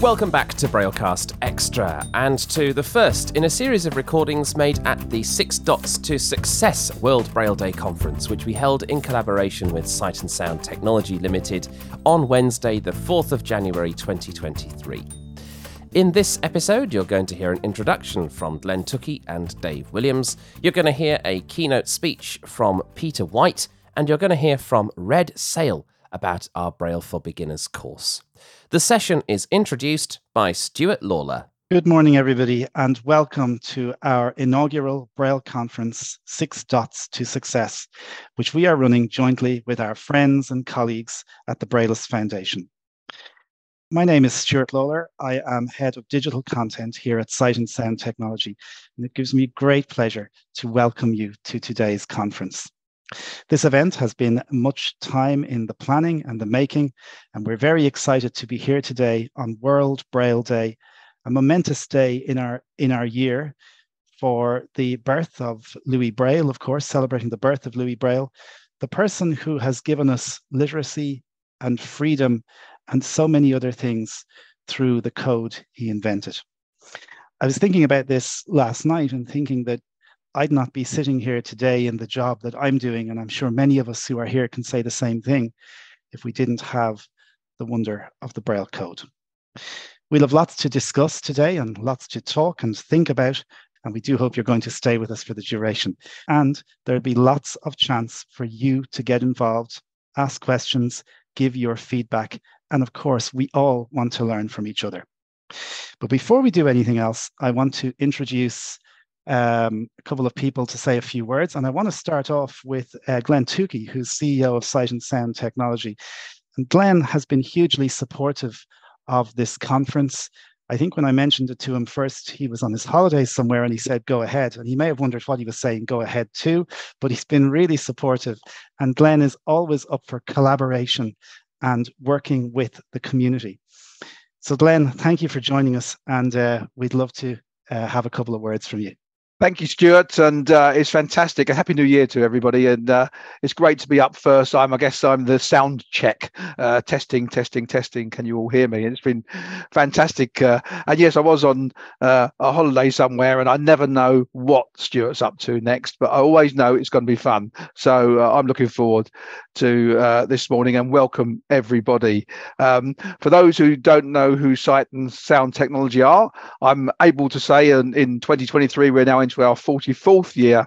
Welcome back to Braillecast Extra and to the first in a series of recordings made at the Six Dots to Success World Braille Day conference, which we held in collaboration with Sight and Sound Technology Limited on Wednesday, the 4th of January 2023. In this episode, you're going to hear an introduction from Glenn Tookey and Dave Williams. You're going to hear a keynote speech from Peter White, and you're going to hear from Red Széll about our Braille for Beginners course. The session is introduced by Stuart Lawler. Good morning, everybody, and welcome to our inaugural Braille conference, Six Dots to Success, which we are running jointly with our friends and colleagues at the Braillist Foundation. My name is Stuart Lawler. I am head of digital content here at Sight and Sound Technology, and it gives me great pleasure to welcome you to today's conference. This event has been much time in the planning and the making, and we're very excited to be here today on World Braille Day, a momentous day in our in our year for the birth of Louis Braille, of course, celebrating the birth of Louis Braille, the person who has given us literacy and freedom and so many other things through the code he invented. I was thinking about this last night and thinking that I'd not be sitting here today in the job that I'm doing, and I'm sure many of us who are here can say the same thing if we didn't have the wonder of the Braille code. We'll have lots to discuss today and lots to talk and think about, and we do hope you're going to stay with us for the duration. And there'll be lots of chance for you to get involved, ask questions, give your feedback, and of course, we all want to learn from each other. But before we do anything else, I want to introduce um, a couple of people to say a few words. And I want to start off with uh, Glenn Tookey, who's CEO of Sight and Sound Technology. And Glenn has been hugely supportive of this conference. I think when I mentioned it to him first, he was on his holidays somewhere and he said, go ahead. And he may have wondered what he was saying, go ahead too, but he's been really supportive. And Glenn is always up for collaboration and working with the community. So, Glenn, thank you for joining us. And uh, we'd love to uh, have a couple of words from you. Thank you, Stuart, and uh, it's fantastic. A happy New Year to everybody, and uh, it's great to be up first. I'm, I guess, I'm the sound check, uh, testing, testing, testing. Can you all hear me? It's been fantastic. Uh, and yes, I was on uh, a holiday somewhere, and I never know what Stuart's up to next, but I always know it's going to be fun. So uh, I'm looking forward to this morning, and welcome everybody. Um, for those who don't know who Sight and Sound Technology are, I'm able to say, and in 2023 we're now in into our 44th year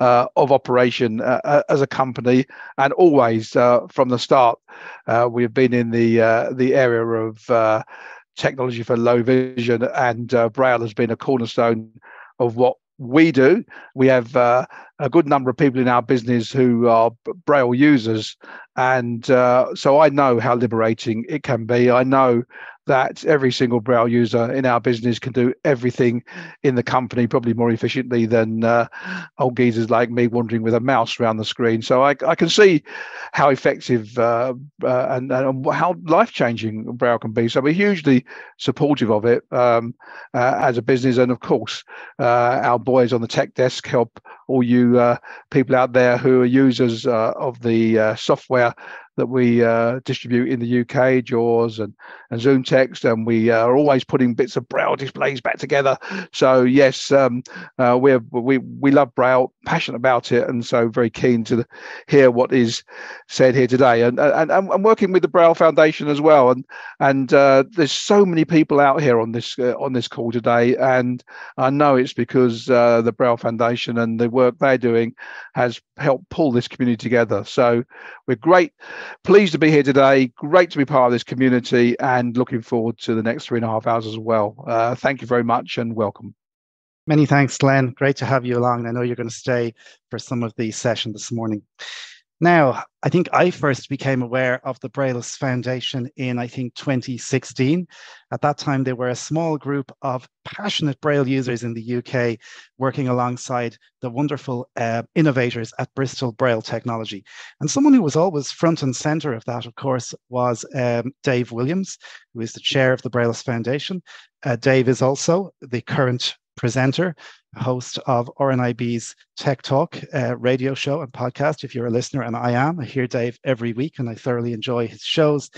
uh, of operation uh, uh, as a company, and always uh, from the start, uh, we have been in the uh, the area of technology for low vision, and Braille has been a cornerstone of what we do. We have a good number of people in our business who are Braille users, and so I know how liberating it can be. I know that every single Braille user in our business can do everything in the company probably more efficiently than uh, old geezers like me wandering with a mouse around the screen. So I, I can see how effective uh, uh, and, and, how life changing Braille can be. So we're hugely supportive of it um, uh, as a business. And of course, uh, our boys on the tech desk help all you uh, people out there who are users of the software that we uh, distribute in the UK, JAWS and, and ZoomText, and we uh, are always putting bits of Braille displays back together. So yes, um, uh, we're we we love Braille, passionate about it, and so very keen to hear what is said here today. And and I'm working with the Braille Foundation as well, and and uh, there's so many people out here on this uh, on this call today, and I know it's because uh, the Braille Foundation and the work they're doing has helped pull this community together. So we're great pleased to be here today. Great to be part of this community and looking forward to the next three and a half hours as well. Uh, thank you very much and welcome. Many thanks, Glenn. Great to have you along. I know you're going to stay for some of the session this morning. Now, I think I first became aware of the Braillist Foundation in, I think, 2016. At that time, there were a small group of passionate Braille users in the UK working alongside the wonderful uh, innovators at Bristol Braille Technology. And someone who was always front and center of that, of course, was um, Dave Williams, who is the chair of the Braillist Foundation. Uh, Dave is also the current presenter, host of RNIB's Tech Talk uh, radio show and podcast. If you're a listener, and I am, I hear Dave every week and I thoroughly enjoy his shows.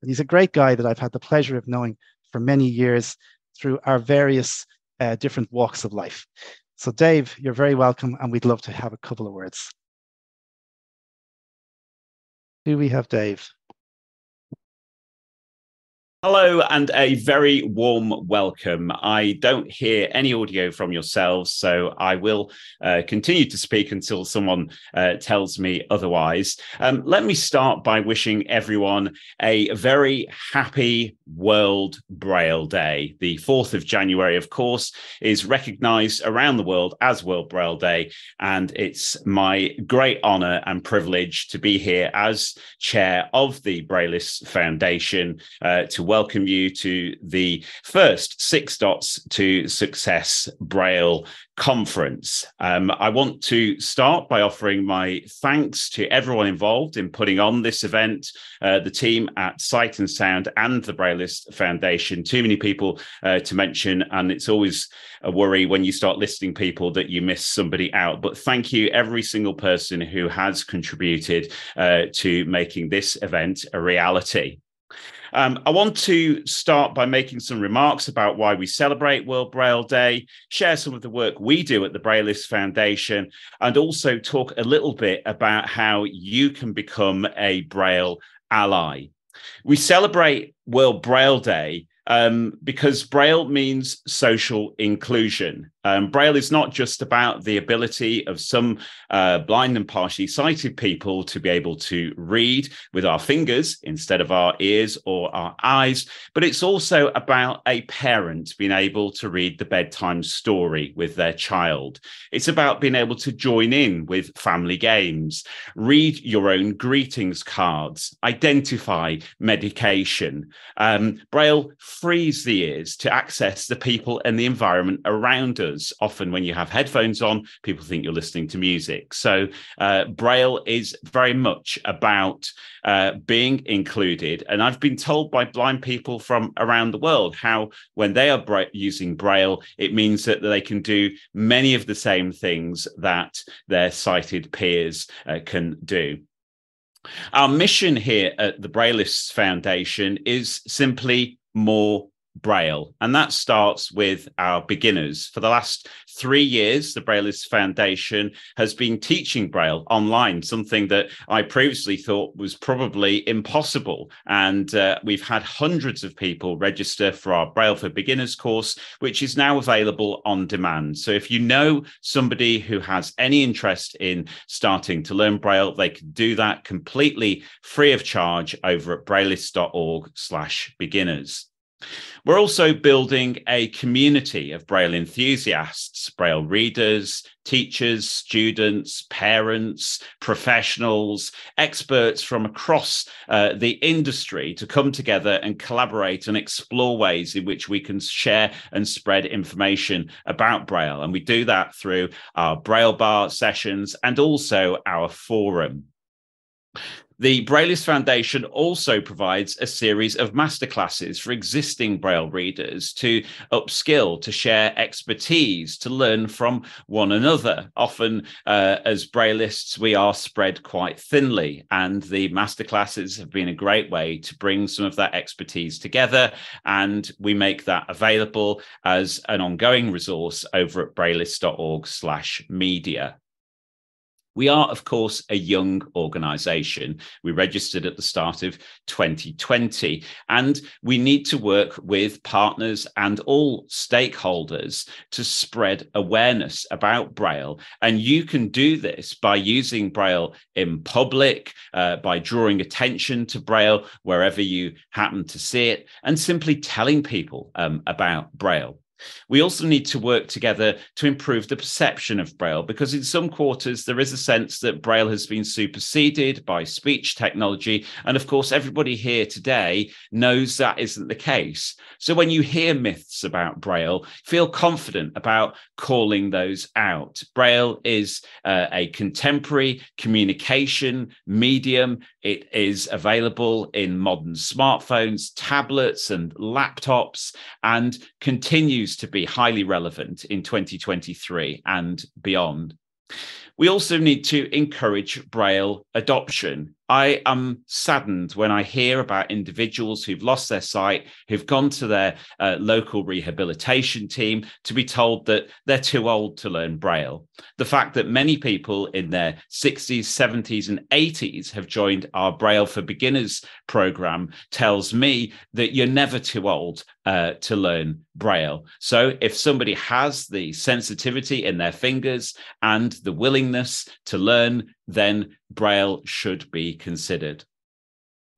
And he's a great guy that I've had the pleasure of knowing for many years through our various uh, different walks of life. So, Dave, you're very welcome, and we'd love to have a couple of words. Do we have Dave? Hello and a very warm welcome. I don't hear any audio from yourselves, so I will uh, continue to speak until someone uh, tells me otherwise. Um, let me start by wishing everyone a very happy World Braille Day. The 4th of January, of course, is recognized around the world as World Braille Day, and it's my great honor and privilege to be here as chair of the Braillists Foundation uh, to welcome you to the first Six Dots to Success Braille conference. Um, I want to start by offering my thanks to everyone involved in putting on this event, uh, the team at Sight and Sound and the Braillist Foundation. Too many people uh, to mention, and it's always a worry when you start listing people that you miss somebody out. But thank you, every single person who has contributed uh, to making this event a reality. Um, I want to start by making some remarks about why we celebrate World Braille Day, share some of the work we do at the Braillist Foundation, and also talk a little bit about how you can become a Braille ally. We celebrate World Braille Day um, because Braille means social inclusion. Um, Braille is not just about the ability of some uh, blind and partially sighted people to be able to read with our fingers instead of our ears or our eyes, but it's also about a parent being able to read the bedtime story with their child. It's about being able to join in with family games, read your own greetings cards, identify medication. Um, Braille frees the ears to access the people and the environment around us because often when you have headphones on, people think you're listening to music. So uh, Braille is very much about uh, being included. And I've been told by blind people from around the world how when they are bra- using Braille, it means that they can do many of the same things that their sighted peers uh, can do. Our mission here at the Braillists Foundation is simply more Braille, and that starts with our beginners. For the last three years, the Braillists Foundation has been teaching Braille online, something that I previously thought was probably impossible. And uh, we've had hundreds of people register for our Braille for Beginners course, which is now available on demand. So if you know somebody who has any interest in starting to learn Braille, they can do that completely free of charge over at braillists.org/beginners. We're also building a community of Braille enthusiasts, Braille readers, teachers, students, parents, professionals, experts from across uh, the industry to come together and collaborate and explore ways in which we can share and spread information about Braille. And we do that through our Braille Bar sessions and also our forum. The Braillist Foundation also provides a series of masterclasses for existing Braille readers to upskill, to share expertise, to learn from one another. Often, uh, as Braillists, we are spread quite thinly, and the masterclasses have been a great way to bring some of that expertise together. And we make that available as an ongoing resource over at braillist.org/media. We are, of course, a young organization. We registered at the start of 2020, and we need to work with partners and all stakeholders to spread awareness about Braille. And you can do this by using Braille in public, uh, by drawing attention to Braille wherever you happen to see it, and simply telling people um, about Braille. We also need to work together to improve the perception of Braille because in some quarters there is a sense that Braille has been superseded by speech technology. And of course, everybody here today knows that isn't the case. So when you hear myths about Braille, feel confident about calling those out. Braille is uh, a contemporary communication medium. It is available in modern smartphones, tablets, and laptops, and continues to be highly relevant in 2023 and beyond. We also need to encourage Braille adoption. I am saddened when I hear about individuals who've lost their sight, who've gone to their uh, local rehabilitation team to be told that they're too old to learn Braille. The fact that many people in their 60s, 70s, and 80s have joined our Braille for Beginners program tells me that you're never too old uh, to learn Braille. So if somebody has the sensitivity in their fingers and the willingness to learn, then Braille should be considered.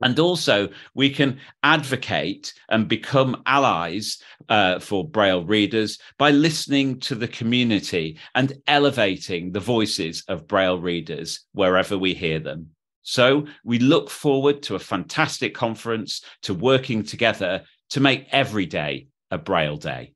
And also, we can advocate and become allies uh, for Braille readers by listening to the community and elevating the voices of Braille readers wherever we hear them. So, we look forward to a fantastic conference, to working together to make every day a Braille Day.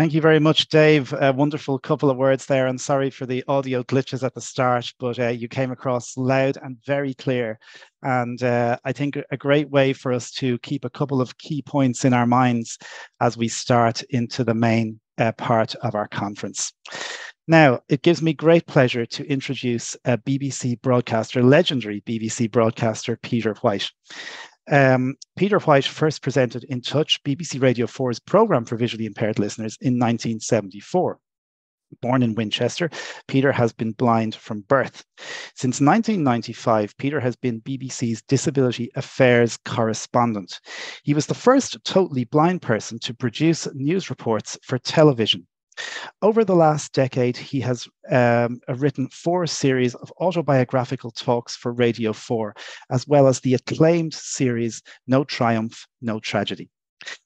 Thank you very much, Dave. A wonderful couple of words there, and sorry for the audio glitches at the start, but uh, you came across loud and very clear. And uh, I think a great way for us to keep a couple of key points in our minds as we start into the main uh, part of our conference. Now, it gives me great pleasure to introduce a BBC broadcaster, legendary BBC broadcaster, Peter White. Um, Peter White first presented In Touch, BBC Radio 4's programme for visually impaired listeners in 1974. Born in Winchester, Peter has been blind from birth. Since 1995, Peter has been BBC's Disability Affairs correspondent. He was the first totally blind person to produce news reports for television. Over the last decade, he has um, written four series of autobiographical talks for Radio 4, as well as the acclaimed series No Triumph, No Tragedy.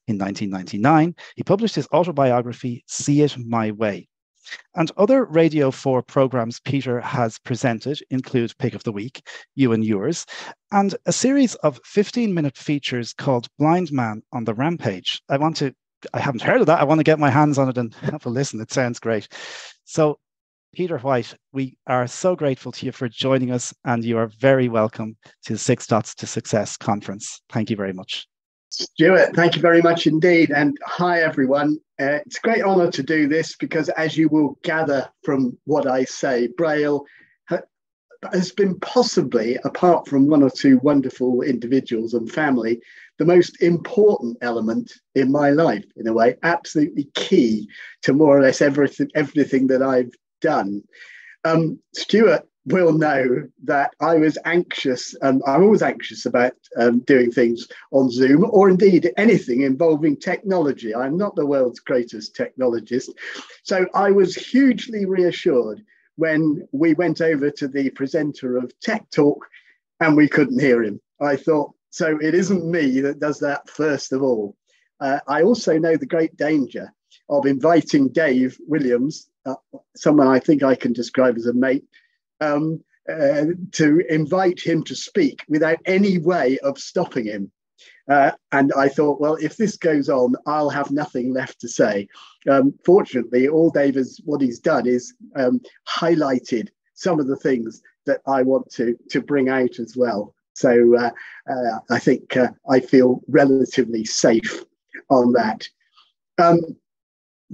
In 1999, he published his autobiography, See It My Way. And other Radio 4 programs Peter has presented include Pick of the Week, You and Yours, and a series of 15 minute features called Blind Man on the Rampage. I want to I haven't heard of that. I want to get my hands on it and have a listen. It sounds great. So, Peter White, we are so grateful to you for joining us, and you are very welcome to the Six Dots to Success conference. Thank you very much. Stuart, thank you very much indeed. And hi, everyone. Uh, it's a great honor to do this because, as you will gather from what I say, Braille has been possibly, apart from one or two wonderful individuals and family, the most important element in my life, in a way, absolutely key to more or less everything, everything that I've done. Um, Stuart will know that I was anxious, and I'm always anxious about um, doing things on Zoom or indeed anything involving technology. I'm not the world's greatest technologist. So I was hugely reassured when we went over to the presenter of Tech Talk and we couldn't hear him. I thought, so it isn't me that does that first of all. Uh, I also know the great danger of inviting Dave Williams, uh, someone I think I can describe as a mate, um, uh, to invite him to speak without any way of stopping him. Uh, and I thought, well, if this goes on, I'll have nothing left to say. Um, fortunately, all Dave has, what he's done is um, highlighted some of the things that I want to, to bring out as well. So uh, uh, I think uh, I feel relatively safe on that. Um,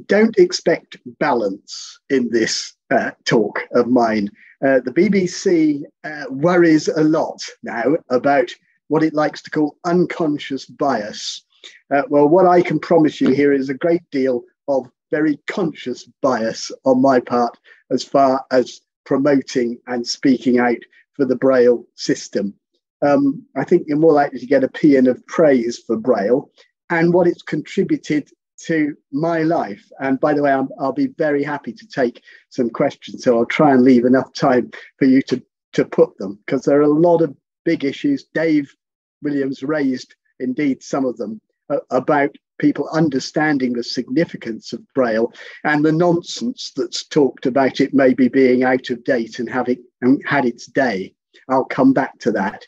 don't expect balance in this uh, talk of mine. Uh, the BBC worries a lot now about what it likes to call unconscious bias. Uh, well, what I can promise you here is a great deal of very conscious bias on my part as far as promoting and speaking out for the Braille system. Um, I think you're more likely to get a paean of praise for Braille and what it's contributed to my life. And by the way, i will be very happy to take some questions. So I'll try and leave enough time for you to, to put them because there are a lot of big issues. Dave Williams raised, indeed, some of them uh, about people understanding the significance of Braille and the nonsense that's talked about it maybe being out of date and having and had its day. I'll come back to that.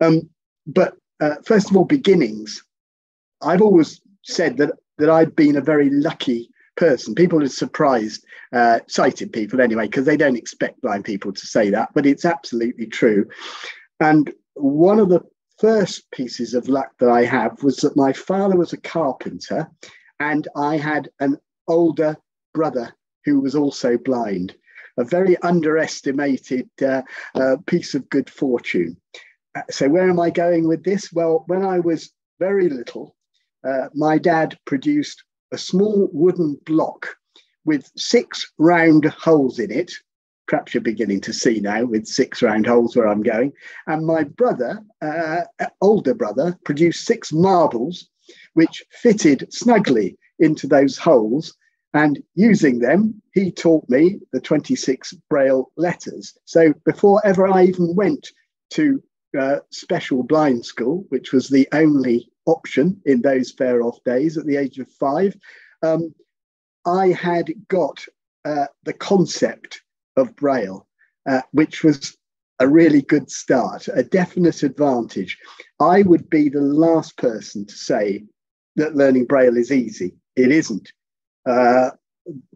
Um, but uh, first of all, beginnings. I've always said that that I've been a very lucky person. People are surprised, uh, sighted people anyway, because they don't expect blind people to say that, but it's absolutely true. And one of the first pieces of luck that I have was that my father was a carpenter and I had an older brother who was also blind. a very underestimated uh, uh, piece of good fortune. Uh, so, where am I going with this? Well, when I was very little, uh, my dad produced a small wooden block with six round holes in it. Perhaps you're beginning to see now with six round holes where I'm going. And my brother, uh, older brother, produced six marbles which fitted snugly into those holes. And using them, he taught me the 26 Braille letters. So before ever I even went to uh, special blind school, which was the only option in those fair off days at the age of five, um, I had got uh, the concept of Braille, uh, which was a really good start, a definite advantage. I would be the last person to say that learning Braille is easy. It isn't. Uh,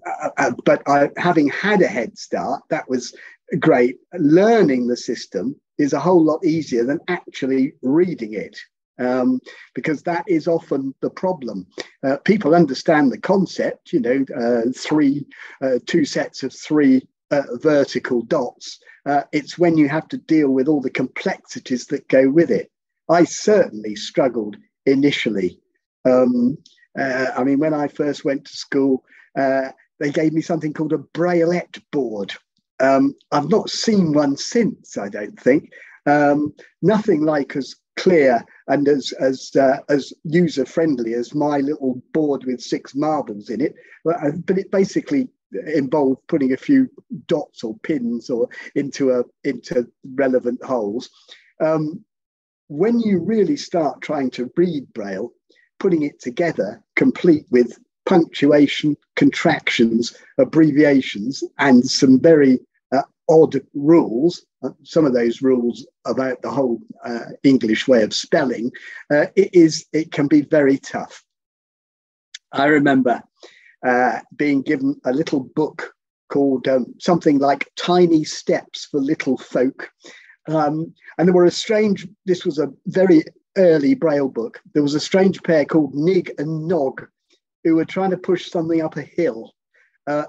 uh, uh but I, having had a head start, that was great. Learning the system is a whole lot easier than actually reading it. Um, because that is often the problem. Uh, people understand the concept, you know, uh, three, uh, two sets of three uh, vertical dots. Uh, it's when you have to deal with all the complexities that go with it. I certainly struggled initially. Um, uh, I mean, when I first went to school, they gave me something called a braillette board. Um, I've not seen one since, I don't think. Um, nothing like as clear and as as uh, as user friendly as my little board with six marbles in it. But, uh, but it basically involved putting a few dots or pins or into a into relevant holes. Um, when you really start trying to read Braille, putting it together, complete with punctuation, contractions, abbreviations, and some very odd rules, uh, some of those rules about the whole uh, English way of spelling, uh, it is it can be very tough. I remember uh, being given a little book called um, something like Tiny Steps for Little Folk. Um, and there were a strange, this was a very early Braille book. There was a strange pair called Nig and Nog who were trying to push something up a hill. Uh,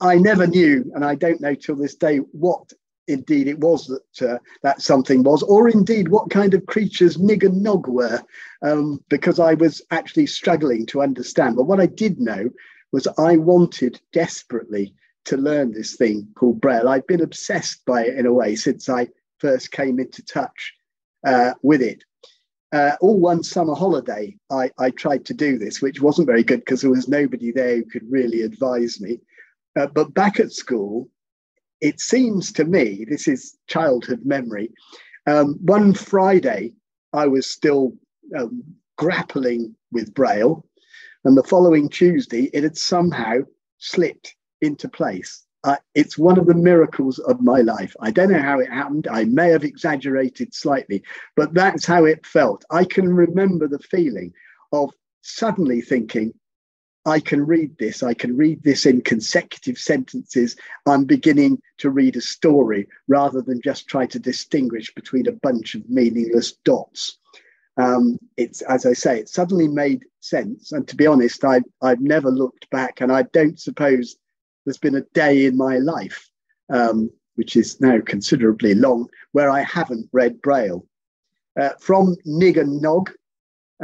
I never knew, and I don't know till this day what indeed it was that uh, that something was, or indeed what kind of creatures Nig and Nog were, um, because I was actually struggling to understand. But what I did know was I wanted desperately to learn this thing called Braille. I'd been obsessed by it in a way since I first came into touch uh, with it. Uh, all one summer holiday, I, I tried to do this, which wasn't very good because there was nobody there who could really advise me. Uh, but back at school, it seems to me, this is childhood memory, um, one Friday I was still um, grappling with Braille, and the following Tuesday it had somehow slipped into place. Uh, it's one of the miracles of my life. I don't know how it happened. I may have exaggerated slightly, but that's how it felt. I can remember the feeling of suddenly thinking, I can read this. I can read this in consecutive sentences. I'm beginning to read a story rather than just try to distinguish between a bunch of meaningless dots. Um, it's as I say, it suddenly made sense. And to be honest, I, I've never looked back, and I don't suppose there's been a day in my life, um, which is now considerably long, where I haven't read Braille. Uh, from Nig and Nog,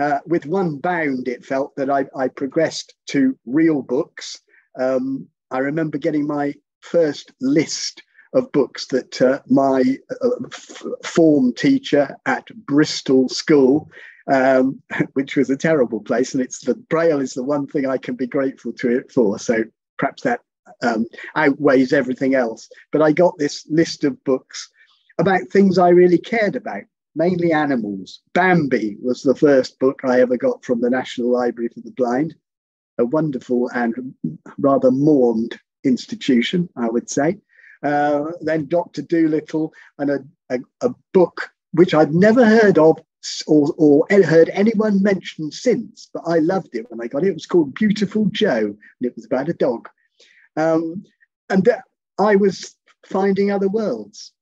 uh, with one bound, it felt that I, I progressed to real books. Um, I remember getting my first list of books that uh, my uh, f- form teacher at Bristol School, um, which was a terrible place, and it's the Braille is the one thing I can be grateful to it for. So perhaps that um, outweighs everything else. But I got this list of books about things I really cared about mainly animals. Bambi was the first book I ever got from the National Library for the Blind, a wonderful and rather mourned institution, I would say. Uh, then Dr. Dolittle and a, a, a, book which I'd never heard of or, or heard anyone mention since, but I loved it when I got it. It was called Beautiful Joe, and it was about a dog. Um, and I was finding other worlds.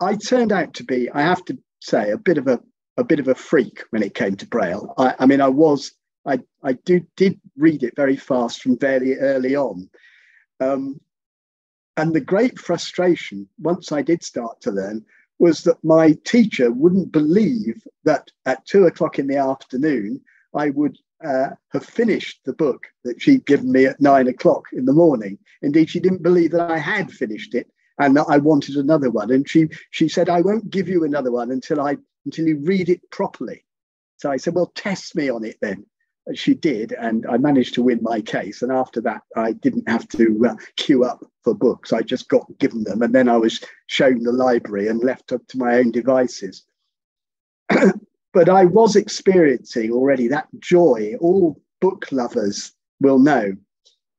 I turned out to be, I have to say, a bit of a a bit of a freak when it came to Braille. I, I mean, I was I I do did read it very fast from very early on. Um, and the great frustration, once I did start to learn, was that my teacher wouldn't believe that at two o'clock in the afternoon, I would uh, have finished the book that she'd given me at nine o'clock in the morning. Indeed, she didn't believe that I had finished it and that I wanted another one. And she she said, I won't give you another one until I until you read it properly. So I said, Well, test me on it then. She did, and I managed to win my case. And after that, I didn't have to uh, queue up for books. I just got given them, and then I was shown the library and left up to my own devices. but I was experiencing already that joy all book lovers will know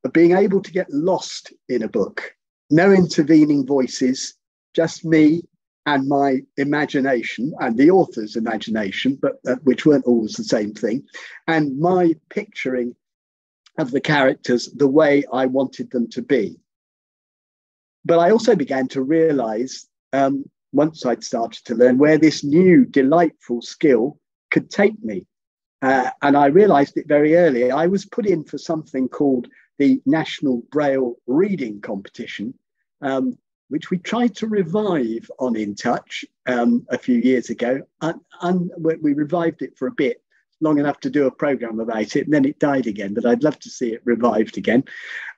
of being able to get lost in a book. No intervening voices, just me and my imagination and the author's imagination, but uh, which weren't always the same thing, and my picturing of the characters the way I wanted them to be. But I also began to realize um, once I'd started to learn where this new delightful skill could take me. Uh, and I realized it very early. I was put in for something called the National Braille Reading Competition, um, which we tried to revive on In Touch um, a few years ago. And, and, we revived it for a bit, long enough to do a program about it, and then it died again. But I'd love to see it revived again.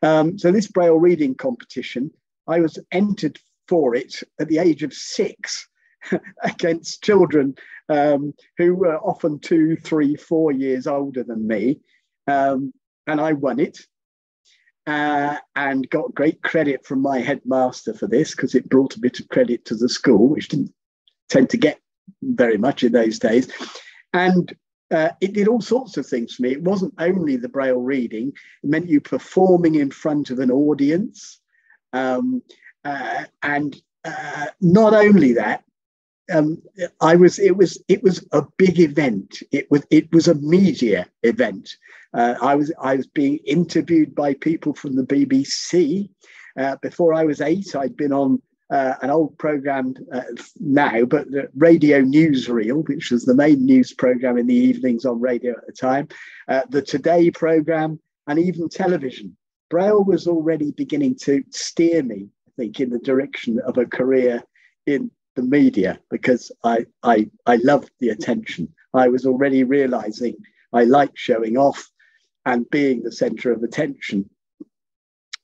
Um, so, this Braille reading competition, I was entered for it at the age of six against children um, who were often two, three, four years older than me. Um, and I won it uh, and got great credit from my headmaster for this because it brought a bit of credit to the school, which didn't tend to get very much in those days. And uh, it did all sorts of things for me. It wasn't only the Braille reading, it meant you performing in front of an audience. Um, uh, and uh, not only that, um, I was it was it was a big event. It was it was a media event. Uh, I was I was being interviewed by people from the BBC. Uh, before I was eight, I'd been on uh, an old program uh, now, but the Radio Newsreel, which was the main news program in the evenings on radio at the time, uh, the Today program, and even television. Braille was already beginning to steer me I think, in the direction of a career in the media because I, I, I loved the attention. I was already realizing I liked showing off and being the center of attention.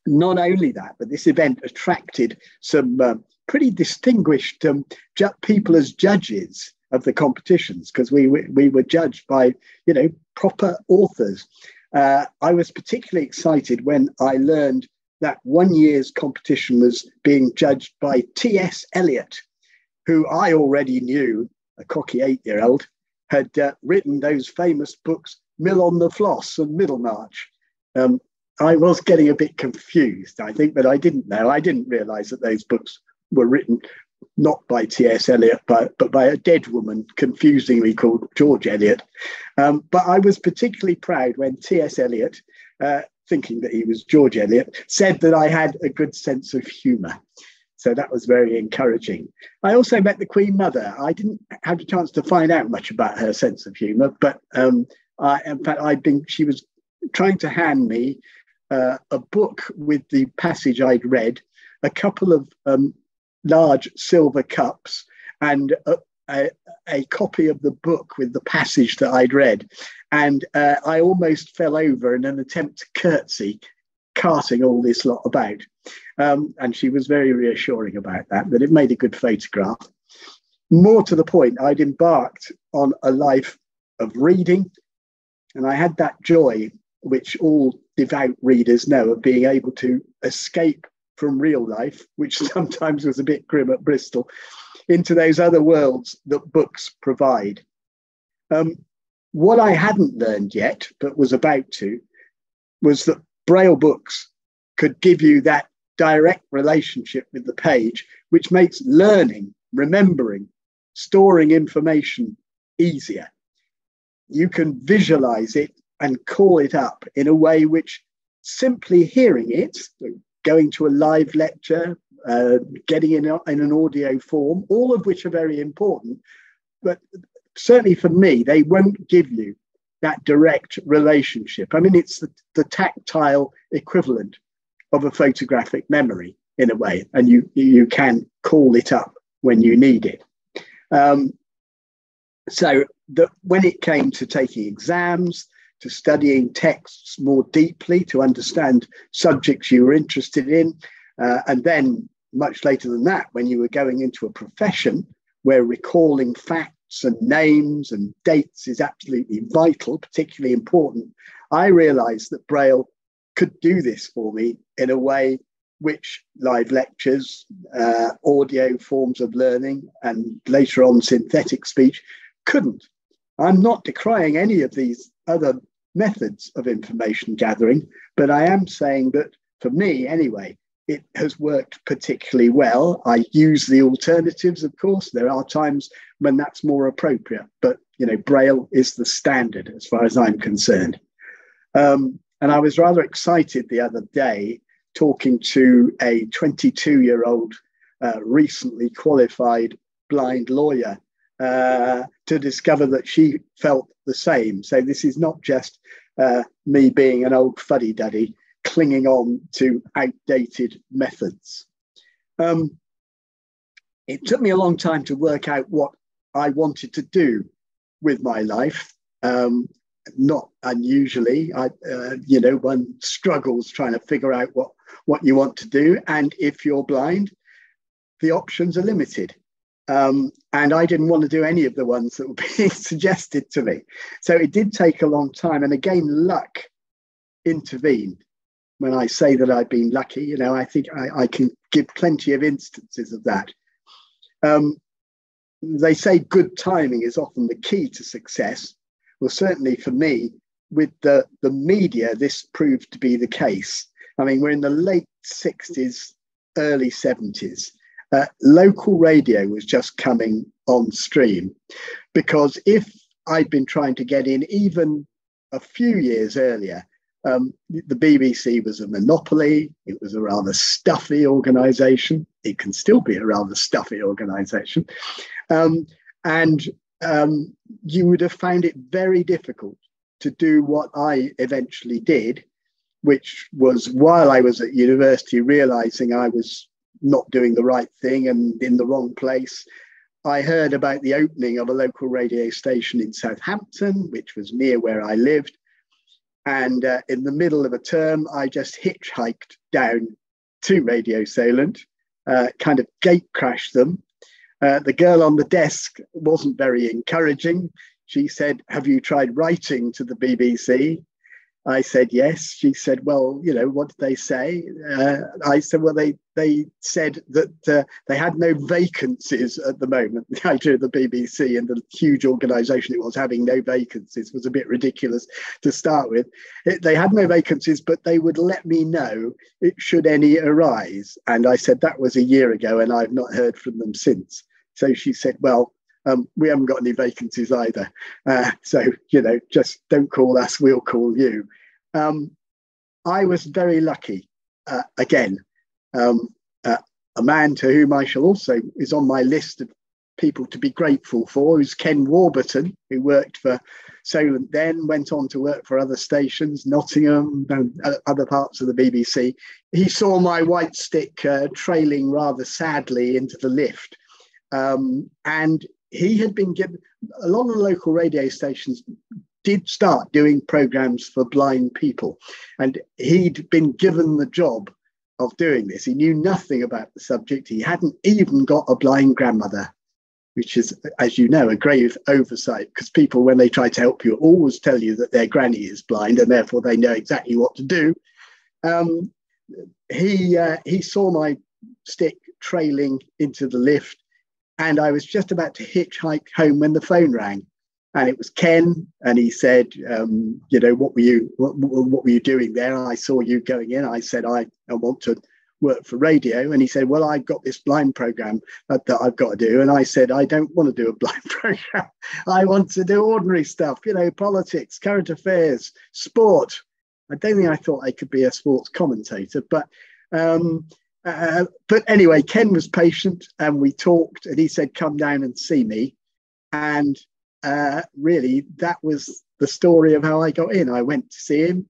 Not only that, but this event attracted some uh, pretty distinguished um, ju- people as judges of the competitions because we, we, we were judged by you know proper authors. Uh, I was particularly excited when I learned that one year's competition was being judged by T.S. Eliot, who I already knew, a cocky eight year old, had uh, written those famous books, Mill on the Floss and Middlemarch. Um, I was getting a bit confused, I think, but I didn't know. I didn't realize that those books were written not by T.S. Eliot, but, but by a dead woman, confusingly called George Eliot. Um, but I was particularly proud when T.S. Eliot uh, thinking that he was George Eliot, said that I had a good sense of humour. So that was very encouraging. I also met the Queen Mother. I didn't have a chance to find out much about her sense of humour, but um, I, in fact, I'd been. She was trying to hand me uh, a book with the passage I'd read, a couple of um, large silver cups, and a, a, a, copy of the book with the passage that I'd read. And uh, I almost fell over in an attempt to curtsy, carting all this lot about. Um, and she was very reassuring about that, that it made a good photograph. More to the point, I'd embarked on a life of reading, and I had that joy, which all devout readers know, of being able to escape from real life, which sometimes was a bit grim at Bristol, into those other worlds that books provide. Um, what I hadn't learned yet, but was about to, was that Braille books could give you that direct relationship with the page, which makes learning, remembering, storing information easier. You can visualize it and call it up in a way which simply hearing it, going to a live lecture, uh, getting in, a, in an audio form, all of which are very important. But certainly for me, they won't give you that direct relationship. I mean, it's the, the tactile equivalent of a photographic memory. in a way, and you you can call it up when you need it. Um, so that when it came to taking exams, to studying texts more deeply, to understand subjects you were interested in, uh, and then much later than that, when you were going into a profession where recalling facts and names and dates is absolutely vital, particularly important, I realized that Braille could do this for me in a way which live lectures, uh, audio forms of learning, and later on synthetic speech couldn't. I'm not decrying any of these other methods of information gathering, but I am saying that for me, anyway, it has worked particularly well. I use the alternatives, of course. There are times when that's more appropriate, but you know, Braille is the standard as far as I'm concerned. Um, and I was rather excited the other day talking to a 22 year old uh, recently qualified blind lawyer uh, to discover that she felt the same. So this is not just uh, me being an old fuddy duddy clinging on to outdated methods. Um, it took me a long time to work out what I wanted to do with my life. Um, not unusually, I, uh, you know, one struggles trying to figure out what, what you want to do. And if you're blind, the options are limited. Um, and I didn't want to do any of the ones that were being suggested to me. So it did take a long time. And again, luck intervened. When I say that I've been lucky, you know, I think I, I can give plenty of instances of that. Um, they say good timing is often the key to success. Well, certainly for me, with the, the media, this proved to be the case. I mean, we're in the late 60s, early 70s uh, local radio was just coming on stream because if I'd been trying to get in even a few years earlier, um, the BBC was a monopoly. It was a rather stuffy organization. It can still be a rather stuffy organization. Um, and um, you would have found it very difficult to do what I eventually did, which was while I was at university, realizing I was not doing the right thing and in the wrong place. I heard about the opening of a local radio station in Southampton, which was near where I lived. And uh, in the middle of a term, I just hitchhiked down to Radio Solent, uh, kind of gate crashed them. Uh, the girl on the desk wasn't very encouraging. She said, Have you tried writing to the BBC? I said yes. She said, "Well, you know, what did they say?" Uh, I said, "Well, they they said that uh, they had no vacancies at the moment." The idea of the BBC and the huge organisation it was having no vacancies was a bit ridiculous to start with. It, they had no vacancies, but they would let me know it should any arise. And I said that was a year ago, and I've not heard from them since. So she said, "Well." Um, we haven't got any vacancies either. Uh, so, you know, just don't call us, we'll call you. Um, I was very lucky, uh, again, um, uh, a man to whom I shall also is on my list of people to be grateful for is Ken Warburton, who worked for Solent then, went on to work for other stations, Nottingham and other parts of the BBC. He saw my white stick uh, trailing rather sadly into the lift. Um, and he had been given a lot of local radio stations did start doing programs for blind people. And he'd been given the job of doing this. He knew nothing about the subject. He hadn't even got a blind grandmother, which is, as you know, a grave oversight because people, when they try to help you, always tell you that their granny is blind and therefore they know exactly what to do. Um, he, uh, he saw my stick trailing into the lift and I was just about to hitchhike home when the phone rang and it was Ken, and he said, um, "You know, what were you what, what, were you doing there?" I saw you going in. I said, "I, I want to work for radio," and he said, "Well, I've got this blind program that, that I've got to do," and I said, "I don't want to do a blind program. I want to do ordinary stuff. You know, politics, current affairs, sport." I don't think I thought I could be a sports commentator, but. Um, uh, but anyway, Ken was patient and we talked, and he said, Come down and see me. And uh, really, that was the story of how I got in. I went to see him.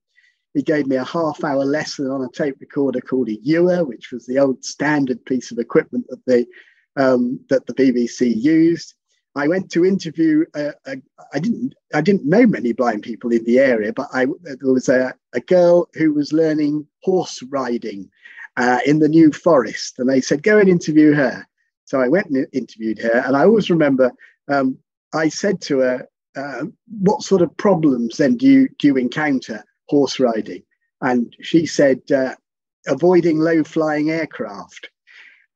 He gave me a half hour lesson on a tape recorder called a Uher, which was the old standard piece of equipment that they um, that the BBC used. I went to interview. A, a, I didn't. I didn't know many blind people in the area, but I there was a, a girl who was learning horse riding uh, in the New Forest, and they said go and interview her. So I went and interviewed her, and I always remember um, I said to her, uh, "What sort of problems then do you do you encounter horse riding?" And she said, uh, "Avoiding low flying aircraft."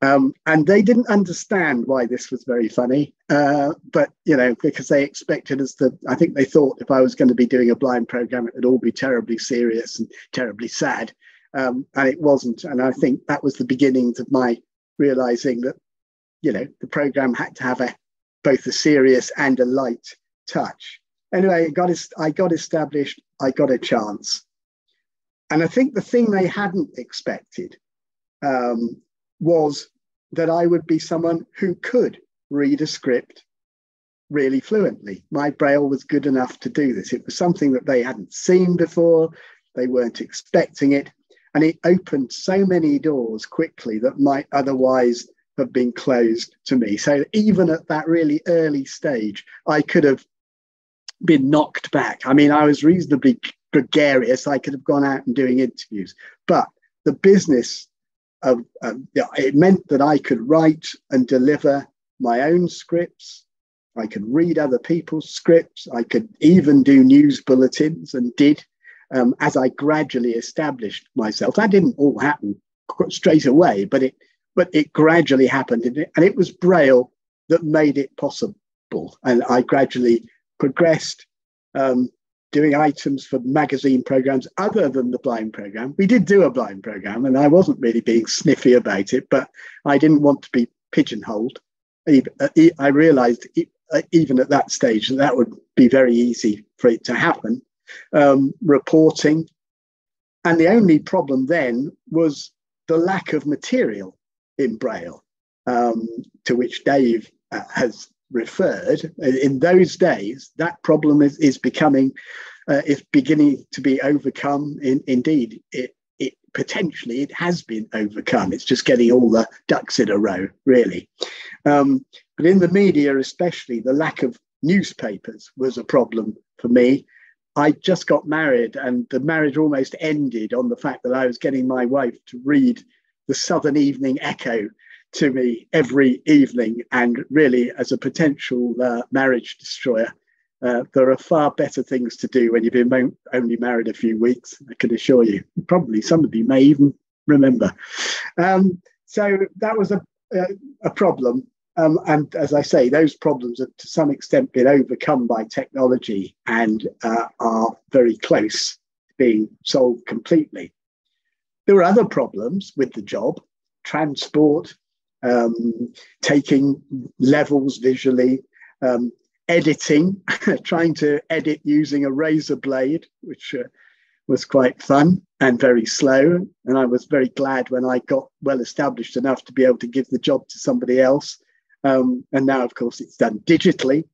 Um, and they didn't understand why this was very funny, uh, but you know, because they expected us to. I think they thought if I was going to be doing a blind program, it would all be terribly serious and terribly sad, um, and it wasn't. And I think that was the beginnings of my realizing that, you know, the program had to have a both a serious and a light touch. Anyway, got I got established. I got a chance, and I think the thing they hadn't expected um, was that I would be someone who could read a script really fluently. My braille was good enough to do this. It was something that they hadn't seen before, they weren't expecting it. And it opened so many doors quickly that might otherwise have been closed to me. So even at that really early stage, I could have been knocked back. I mean, I was reasonably gregarious. I could have gone out and doing interviews, but the business uh, it meant that I could write and deliver my own scripts. I could read other people's scripts. I could even do news bulletins and did um, as I gradually established myself. That didn't all happen straight away, but it but it gradually happened, and it, was Braille that made it possible. And I gradually progressed um, doing items for magazine programs other than the blind program. We did do a blind program, and I wasn't really being sniffy about it, but I didn't want to be pigeonholed. Uh, I realized uh, even at that stage that that would be very easy for it to happen. Um, reporting. And the only problem then was the lack of material in Braille, um, to which Dave uh, has referred, in those days, that problem is, is becoming, uh, is beginning to be overcome. In, indeed, it, it potentially it has been overcome. It's just getting all the ducks in a row, really. Um, but in the media, especially, the lack of newspapers was a problem for me. I just got married, and the marriage almost ended on the fact that I was getting my wife to read the Southern Evening Echo to me every evening. And really, as a potential uh, marriage destroyer, uh, there are far better things to do when you've been only married a few weeks, I can assure you. Probably some of you may even remember. Um, so that was a, a, a problem. Um, and as I say, those problems have to some extent been overcome by technology and uh, are very close to being solved completely. There were other problems with the job transport, um, taking levels visually, um, editing, trying to edit using a razor blade, which uh, was quite fun and very slow. And I was very glad when I got well established enough to be able to give the job to somebody else. Um, and now, of course, it's done digitally.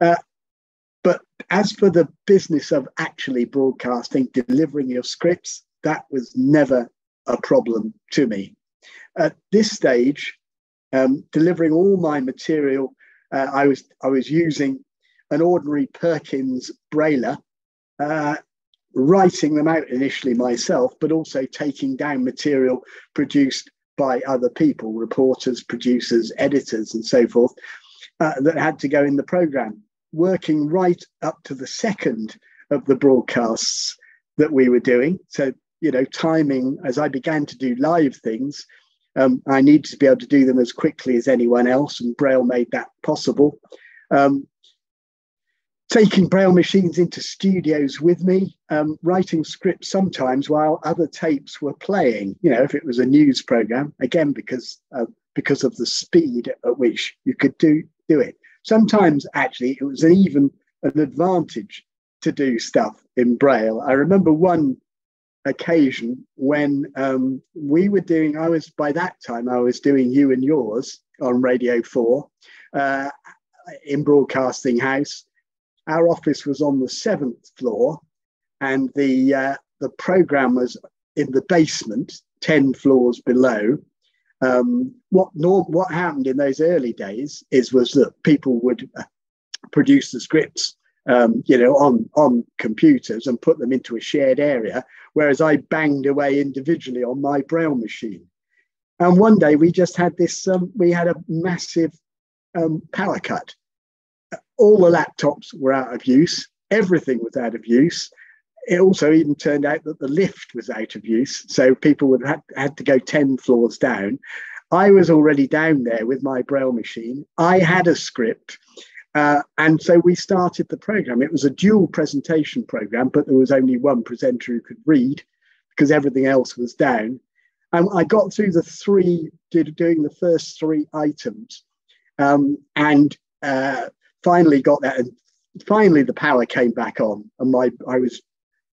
Uh, but as for the business of actually broadcasting, delivering your scripts, that was never a problem to me at this stage, um, delivering all my material, uh, I was I was using an ordinary Perkins Brailler, uh, writing them out initially myself, but also taking down material produced by other people, reporters, producers, editors, and so forth, uh, that had to go in the program. Working right up to the second of the broadcasts that we were doing. So, you know, timing as I began to do live things, um, I needed to be able to do them as quickly as anyone else, and Braille made that possible. Um, taking Braille machines into studios with me, um, writing scripts sometimes while other tapes were playing. You know, if it was a news program, again because uh, because of the speed at which you could do do it. Sometimes actually it was an even an advantage to do stuff in Braille. I remember one occasion when um, we were doing, I was by that time, I was doing You and Yours on Radio 4 uh, in Broadcasting House. Our office was on the seventh floor, and the uh, the program was in the basement, 10 floors below. Um, what norm, what happened in those early days is was that people would uh, produce the scripts um, you know, on on computers and put them into a shared area, whereas I banged away individually on my braille machine. And one day we just had this, um, we had a massive um, power cut. All the laptops were out of use, everything was out of use. It also even turned out that the lift was out of use, so people would have had to go 10 floors down. I was already down there with my braille machine. I had a script uh, and so we started the program. It was a dual presentation program, but there was only one presenter who could read because everything else was down. And I got through the three, did, doing the first three items, um, and uh, finally got that. And finally, the power came back on, and my I was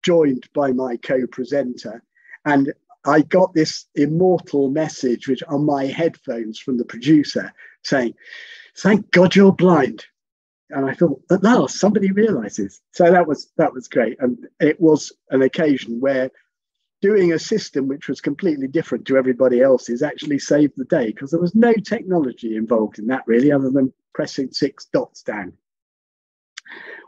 joined by my co-presenter, and I got this immortal message, which on my headphones from the producer, saying, "Thank God you're blind." and I thought, at last, somebody realizes. So that was that was great, and it was an occasion where doing a system which was completely different to everybody else's actually saved the day because there was no technology involved in that really, other than pressing six dots down.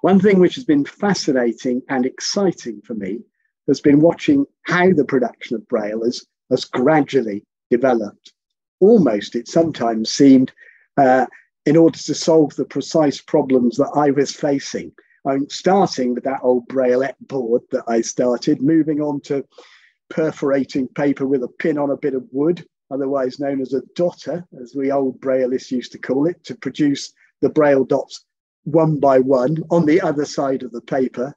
One thing which has been fascinating and exciting for me has been watching how the production of Braille has, has gradually developed. Almost, it sometimes seemed uh, in order to solve the precise problems that I was facing. I'm starting with that old Braillette board that I started, moving on to perforating paper with a pin on a bit of wood, otherwise known as a dotter, as we old Braillists used to call it, to produce the Braille dots one by one on the other side of the paper.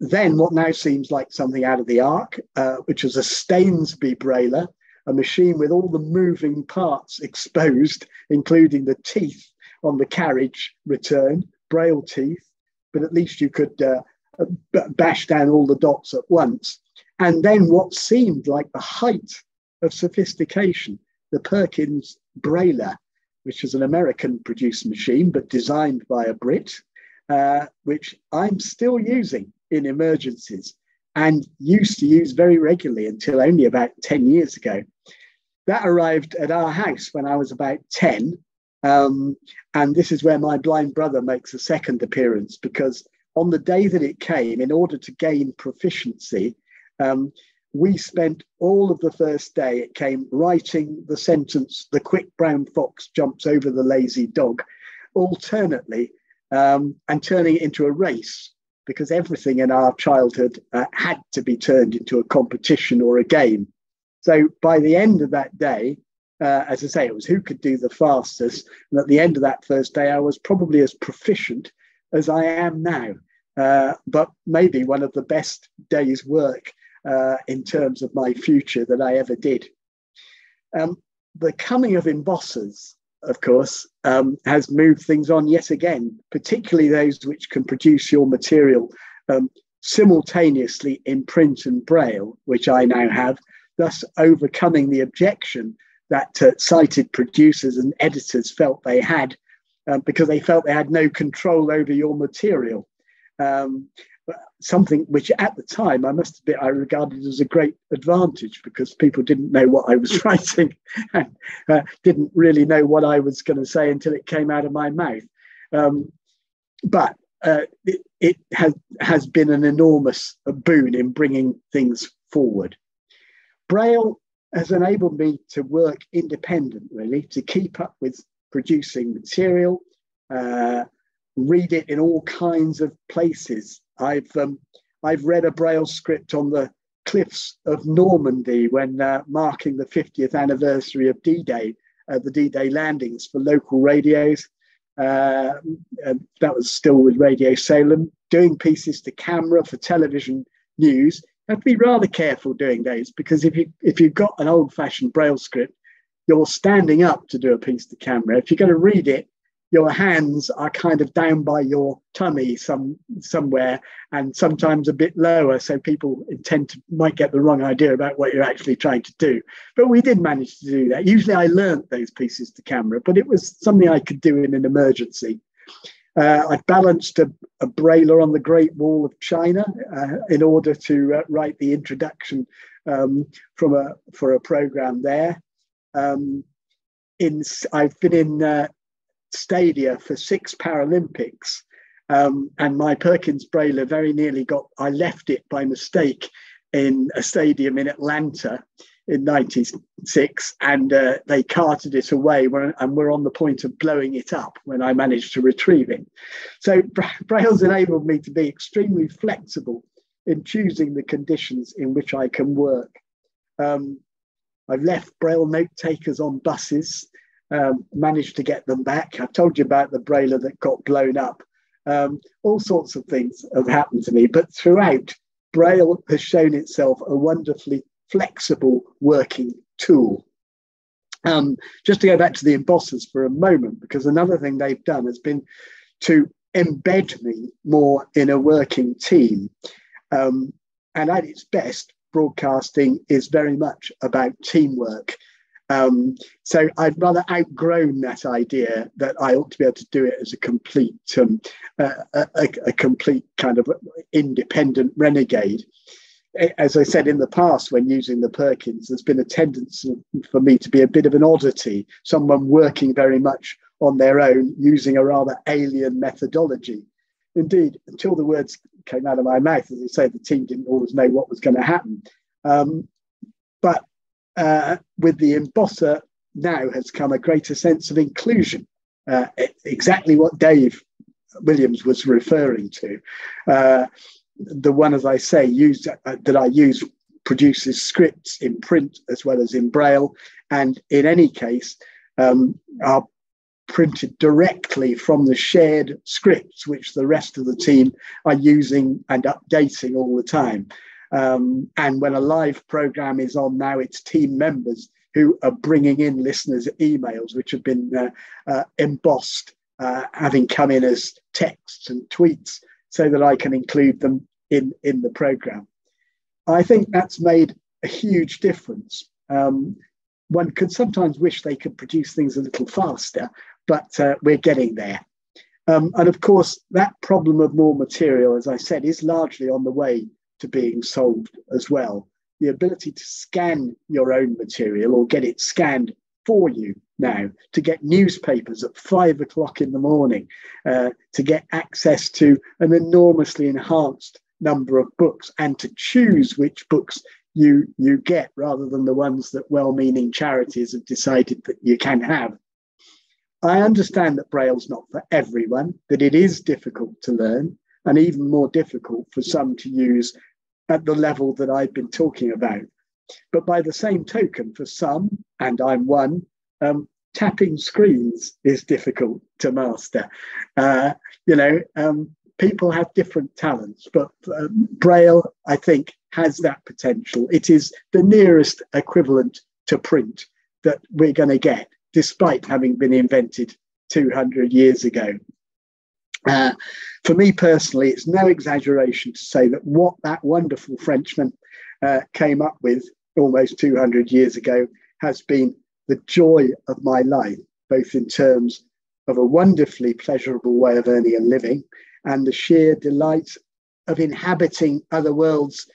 Then what now seems like something out of the ark, uh, which was a Stainsby Brailler, a machine with all the moving parts exposed, including the teeth on the carriage return, braille teeth, but at least you could uh, bash down all the dots at once. And then what seemed like the height of sophistication, the Perkins Brailler, which is an American produced machine, but designed by a Brit, uh, which I'm still using in emergencies and used to use very regularly until only about 10 years ago. That arrived at our house when I was about 10. Um, and this is where my blind brother makes a second appearance because on the day that it came, in order to gain proficiency, um, we spent all of the first day, it came writing the sentence, the quick brown fox jumps over the lazy dog, alternately, um, and turning it into a race because everything in our childhood uh, had to be turned into a competition or a game. So by the end of that day, uh, as I say, it was who could do the fastest. And at the end of that first day, I was probably as proficient as I am now, uh, but maybe one of the best days' work uh, in terms of my future that I ever did. Um, the coming of embossers, of course, um, has moved things on yet again, particularly those which can produce your material um, simultaneously in print and braille, which I now have, thus overcoming the objection that uh, sighted producers and editors felt they had uh, because they felt they had no control over your material. Um, something which at the time I must admit I regarded as a great advantage because people didn't know what I was writing and uh, didn't really know what I was going to say until it came out of my mouth. Um, but uh, it, it, has, has been an enormous boon in bringing things forward. Braille has enabled me to work independent, really, to keep up with producing material, uh, read it in all kinds of places. I've um, I've read a Braille script on the cliffs of Normandy when uh, marking the 50th anniversary of D-Day, uh, the D-Day landings for local radios. Uh, that was still with Radio Solent. Doing pieces to camera for television news have to be rather careful doing those because if you if you've got an old-fashioned braille script, you're standing up to do a piece to camera. If you're going to read it, your hands are kind of down by your tummy some somewhere and sometimes a bit lower. So people intend to might get the wrong idea about what you're actually trying to do. But we did manage to do that. Usually i learnt those pieces to camera but it was something i could do in an emergency. Uh, I balanced a, a Brailler on the Great Wall of China uh, in order to uh, write the introduction um, from a for a program there. Um, in I've been in uh, Stadia for six Paralympics, um, and my Perkins Brailler very nearly got. I left it by mistake in a stadium in Atlanta in 96 and uh, they carted it away and were on the point of blowing it up when I managed to retrieve it. So Braille's enabled me to be extremely flexible in choosing the conditions in which I can work. Um, I've left Braille note takers on buses, um, managed to get them back. I've told you about the Brailler that got blown up. Um, all sorts of things have happened to me, but throughout, Braille has shown itself a wonderfully flexible working tool. Um, just to go back to the embossers for a moment, because another thing they've done has been to embed me more in a working team. Um, and at its best, broadcasting is very much about teamwork. Um, so I've rather outgrown that idea that I ought to be able to do it as a complete, um, uh, a, a, complete kind of independent renegade as I said in the past, when using the Perkins, there's been a tendency for me to be a bit of an oddity, someone working very much on their own, using a rather alien methodology. Indeed, until the words came out of my mouth, as I say, the team didn't always know what was going to happen. Um, but uh, with the embosser now has come a greater sense of inclusion, uh, exactly what Dave Williams was referring to. Uh, the one, as I say, used uh, that I use produces scripts in print as well as in braille, and in any case, um, are printed directly from the shared scripts, which the rest of the team are using and updating all the time. Um, and when a live program is on now, it's team members who are bringing in listeners' emails, which have been uh, uh, embossed, uh, having come in as texts and tweets so that I can include them in, in the program. I think that's made a huge difference. Um, one could sometimes wish they could produce things a little faster, but uh, we're getting there. Um, and of course, that problem of more material, as I said, is largely on the way to being solved as well. The ability to scan your own material or get it scanned for you now, to get newspapers at five o'clock in the morning, uh, to get access to an enormously enhanced number of books and to choose which books you you get rather than the ones that well-meaning charities have decided that you can have. I understand that Braille's not for everyone, that it is difficult to learn and even more difficult for some to use at the level that I've been talking about. But by the same token, for some, and I'm one, um, tapping screens is difficult to master. Uh, you know, um, people have different talents, but uh, Braille, I think, has that potential. It is the nearest equivalent to print that we're going to get, despite having been invented 200 years ago. Uh, for me personally, it's no exaggeration to say that what that wonderful Frenchman uh, came up with almost 200 years ago has been the joy of my life, both in terms of a wonderfully pleasurable way of earning a living and the sheer delight of inhabiting other worlds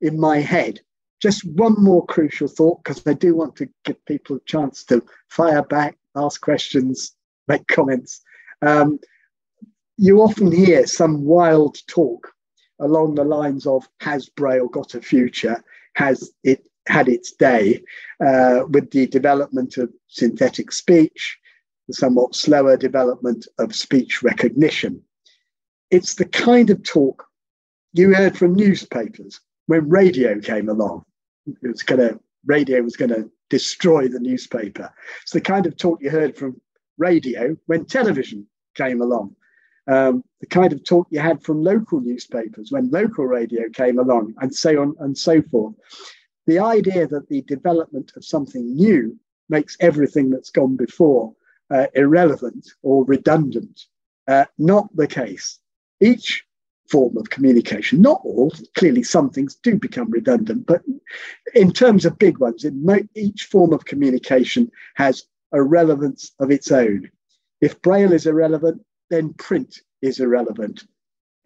in my head. Just one more crucial thought, because I do want to give people a chance to fire back, ask questions, make comments. Um, you often hear some wild talk along the lines of Has Braille got a future? Has it had its day uh, with the development of synthetic speech, the somewhat slower development of speech recognition? it's the kind of talk you heard from newspapers when radio came along. It was going to radio was going to destroy the newspaper. It's the kind of talk you heard from radio when television came along. Um, the kind of talk you had from local newspapers when local radio came along, and so on and so forth. The idea that the development of something new makes everything that's gone before uh, irrelevant or redundant, uh, not the case each form of communication, not all, clearly some things do become redundant, but in terms of big ones, each form of communication has a relevance of its own. If Braille is irrelevant, then print is irrelevant.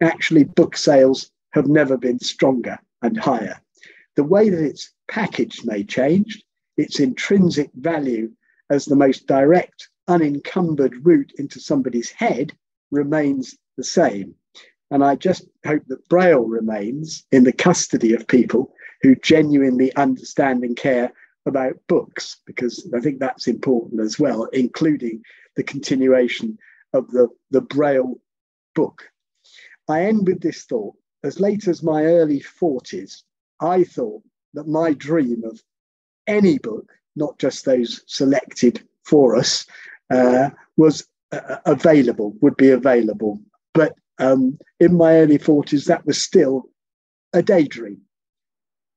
Actually, book sales have never been stronger and higher. The way that it's packaged may change. Its intrinsic value as the most direct, unencumbered route into somebody's head remains the same. And I just hope that Braille remains in the custody of people who genuinely understand and care about books, because I think that's important as well, including the continuation of the, the Braille book. I end with this thought. As late as my early 40s, I thought that my dream of any book, not just those selected for us, uh, was uh, available, would be available. But um, in my early 40s, that was still a daydream.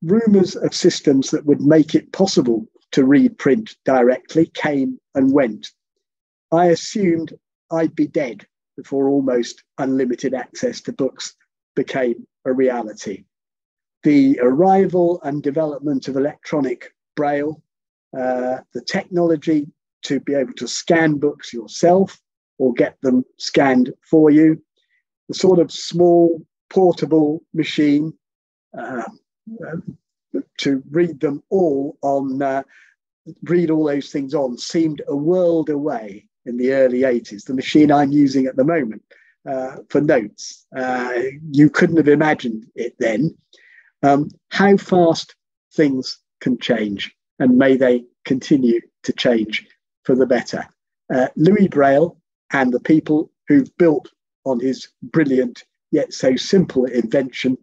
Rumours of systems that would make it possible to read print directly came and went. I assumed I'd be dead before almost unlimited access to books became a reality. The arrival and development of electronic braille, uh, the technology to be able to scan books yourself or get them scanned for you, the sort of small portable machine uh, to read them all on, uh, read all those things on seemed a world away in the early 80s. The machine I'm using at the moment uh, for notes, uh, you couldn't have imagined it then. Um, how fast things can change, and may they continue to change for the better. Uh, Louis Braille and the people who've built on his brilliant yet so simple invention.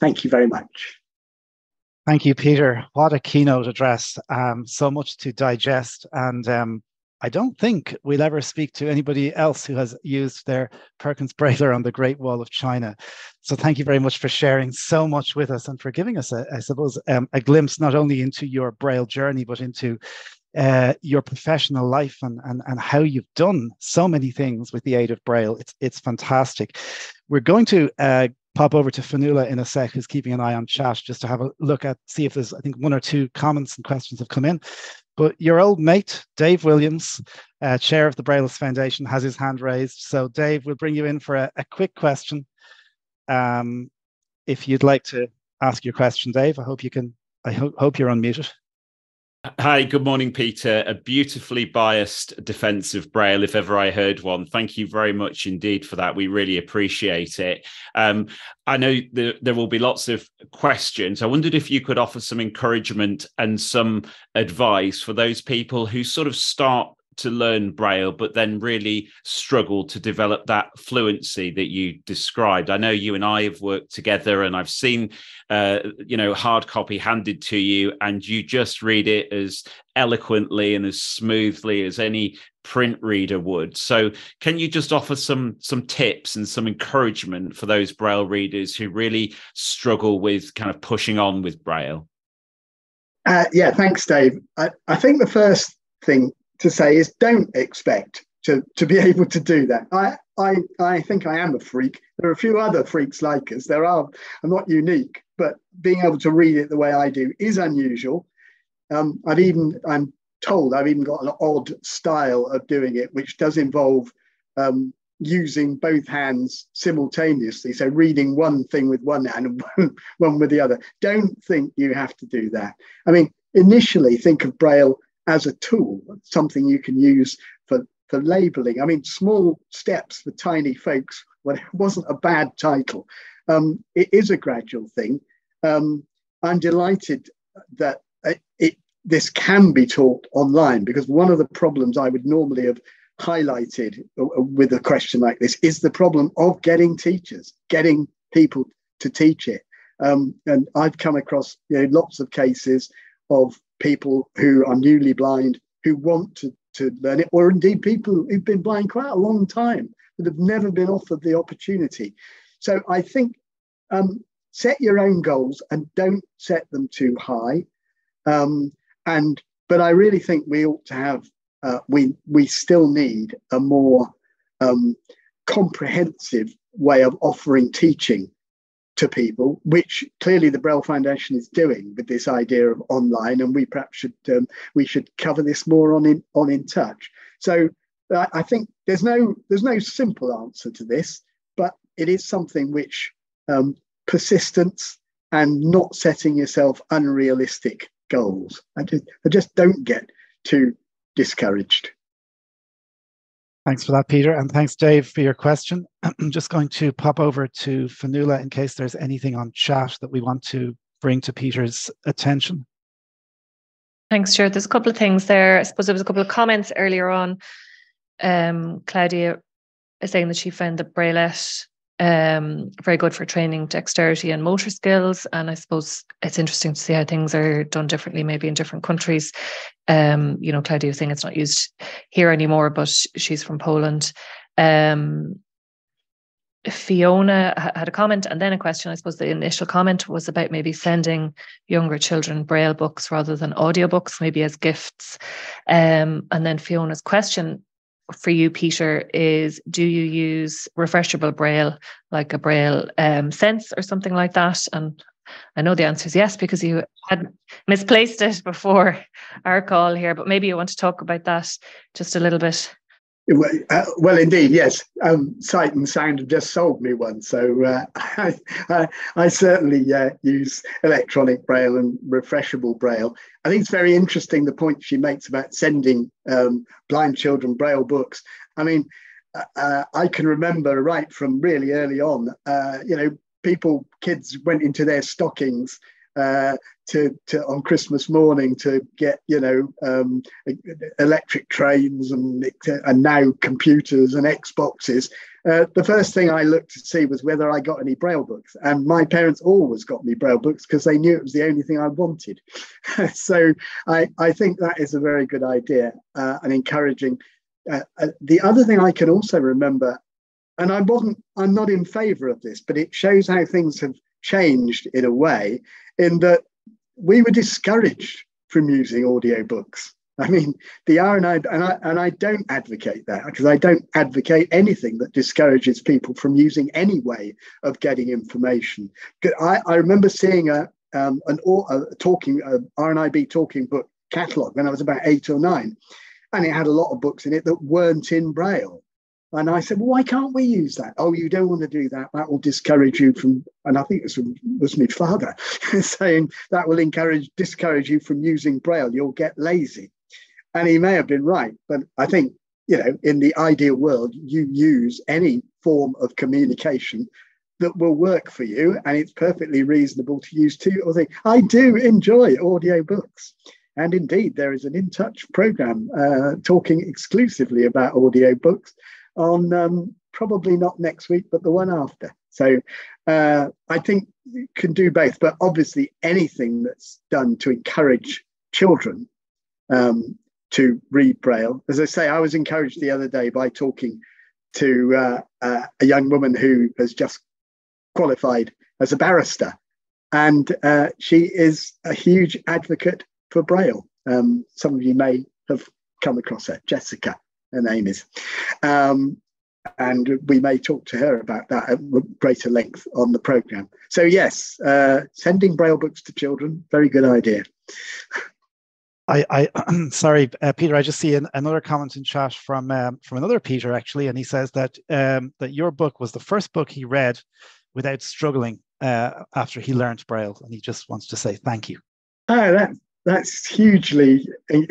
Thank you very much. Thank you, Peter. What a keynote address. Um, so much to digest. And um, I don't think we'll ever speak to anybody else who has used their Perkins Brailler on the Great Wall of China. So thank you very much for sharing so much with us and for giving us, a, I suppose, um, a glimpse not only into your Braille journey, but into uh, your professional life and, and, and how you've done so many things with the aid of Braille. It's, it's fantastic. We're going to uh, pop over to Fionnuala in a sec, who's keeping an eye on chat just to have a look at, see if there's, I think, one or two comments and questions have come in. But your old mate, Dave Williams, uh, chair of the Braillists Foundation, has his hand raised. So, Dave, we'll bring you in for a, a quick question. Um, if you'd like to ask your question, Dave, I hope you can. I ho- hope you're unmuted. Hi, good morning, Peter. A beautifully biased defense of Braille, if ever I heard one. Thank you very much indeed for that. We really appreciate it. Um, I know there, there will be lots of questions. I wondered if you could offer some encouragement and some advice for those people who sort of start to learn Braille, but then really struggle to develop that fluency that you described. I know you and I have worked together, and I've seen, uh, you know, hard copy handed to you, and you just read it as eloquently and as smoothly as any print reader would. So, can you just offer some some tips and some encouragement for those Braille readers who really struggle with kind of pushing on with Braille? Uh, yeah, thanks, Dave. I, I think the first thing to say is don't expect to, to be able to do that. I, I, I think I am a freak. There are a few other freaks like us. There are, I'm not unique, but being able to read it the way I do is unusual. Um, I've even, I'm told I've even got an odd style of doing it, which does involve um, using both hands simultaneously. So reading one thing with one hand and one with the other. Don't think you have to do that. I mean, initially think of Braille as a tool, something you can use for, for labeling. I mean, small steps for tiny folks well, it wasn't a bad title. Um, it is a gradual thing. Um, I'm delighted that it, it, this can be taught online because one of the problems I would normally have highlighted with a question like this is the problem of getting teachers, getting people to teach it. Um, and I've come across you know, lots of cases of people who are newly blind who want to, to learn it, or indeed people who've been blind quite a long time that have never been offered the opportunity. So I think um, set your own goals and don't set them too high. Um, and but I really think we ought to have uh, we we still need a more um, comprehensive way of offering teaching to people, which clearly the Braille Foundation is doing with this idea of online, and we perhaps should um, we should cover this more on in on in touch. So I think there's no there's no simple answer to this, but it is something which um, persistence and not setting yourself unrealistic goals. I just I just don't get too discouraged. Thanks for that, Peter. And thanks, Dave, for your question. I'm just going to pop over to Fionnuala in case there's anything on chat that we want to bring to Peter's attention. Thanks, Stuart. There's a couple of things there. I suppose there was a couple of comments earlier on. Um, Claudia is saying that she found the braillette um, very good for training dexterity and motor skills. And I suppose it's interesting to see how things are done differently, maybe in different countries. Um, you know, Claudia was saying it's not used here anymore, but she's from Poland. Um, Fiona had a comment and then a question. I suppose the initial comment was about maybe sending younger children braille books rather than audiobooks, maybe as gifts. Um, and then Fiona's question for you, Peter, is do you use refreshable braille like a braille um, sense or something like that? And I know the answer is yes because you had misplaced it before our call here, but maybe you want to talk about that just a little bit. Well, uh, well, indeed, yes. Um, Sight and Sound have just sold me one, so uh, I, I, I, certainly uh, use electronic braille and refreshable braille. I think it's very interesting the point she makes about sending um, blind children braille books. I mean, uh, uh, I can remember right from really early on, uh, you know, people, kids went into their stockings uh, to, to on Christmas morning to get you know um, electric trains and and now computers and Xboxes. Uh, the first thing I looked to see was whether I got any braille books, and my parents always got me braille books because they knew it was the only thing I wanted. so I I think that is a very good idea uh, and encouraging. Uh, uh, the other thing I can also remember, and I wasn't I'm not in favour of this, but it shows how things have changed in a way in that we were discouraged from using audiobooks. I mean, the RNI, and I, and I don't advocate that because I don't advocate anything that discourages people from using any way of getting information. I, I remember seeing a, um, an a talking a RNIB talking book catalog when I was about eight or nine, and it had a lot of books in it that weren't in Braille. And I said, well, why can't we use that? Oh, you don't want to do that. That will discourage you from, and I think it was, my father saying that will encourage, discourage you from using Braille. You'll get lazy. And he may have been right. But I think, you know, in the ideal world, you use any form of communication that will work for you. And it's perfectly reasonable to use two or three. I do enjoy audio books. And indeed, there is an In Touch program uh, talking exclusively about audio books on um, probably not next week, but the one after. So uh, I think you can do both, but obviously anything that's done to encourage children um, to read Braille. As I say, I was encouraged the other day by talking to uh, uh, a young woman who has just qualified as a barrister, and uh, she is a huge advocate for Braille. Um, some of you may have come across her, Jessica her name is. Um, and we may talk to her about that at greater length on the program. So yes, uh, sending braille books to children, very good idea. I, I sorry, uh, Peter. I just see an, another comment in chat from um, from another Peter actually, and he says that um, that your book was the first book he read without struggling uh, after he learned Braille, and he just wants to say thank you. Oh, that that's hugely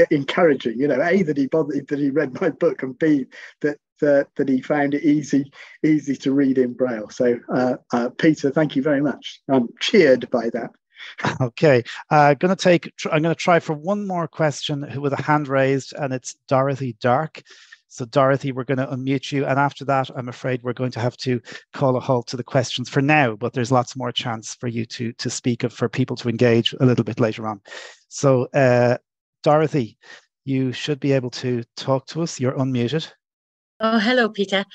encouraging. You know, a that he bothered that he read my book, and b that that, that he found it easy easy to read in braille. So, uh, uh, Peter, thank you very much. I'm cheered by that. Okay, uh, going to take. I'm going to try for one more question with a hand raised, and it's Dorothy Dark. So, Dorothy, we're going to unmute you. And after that, I'm afraid we're going to have to call a halt to the questions for now, but there's lots more chance for you to, to speak of, for people to engage a little bit later on. So, uh, Dorothy, you should be able to talk to us. You're unmuted. Oh, hello, Peter,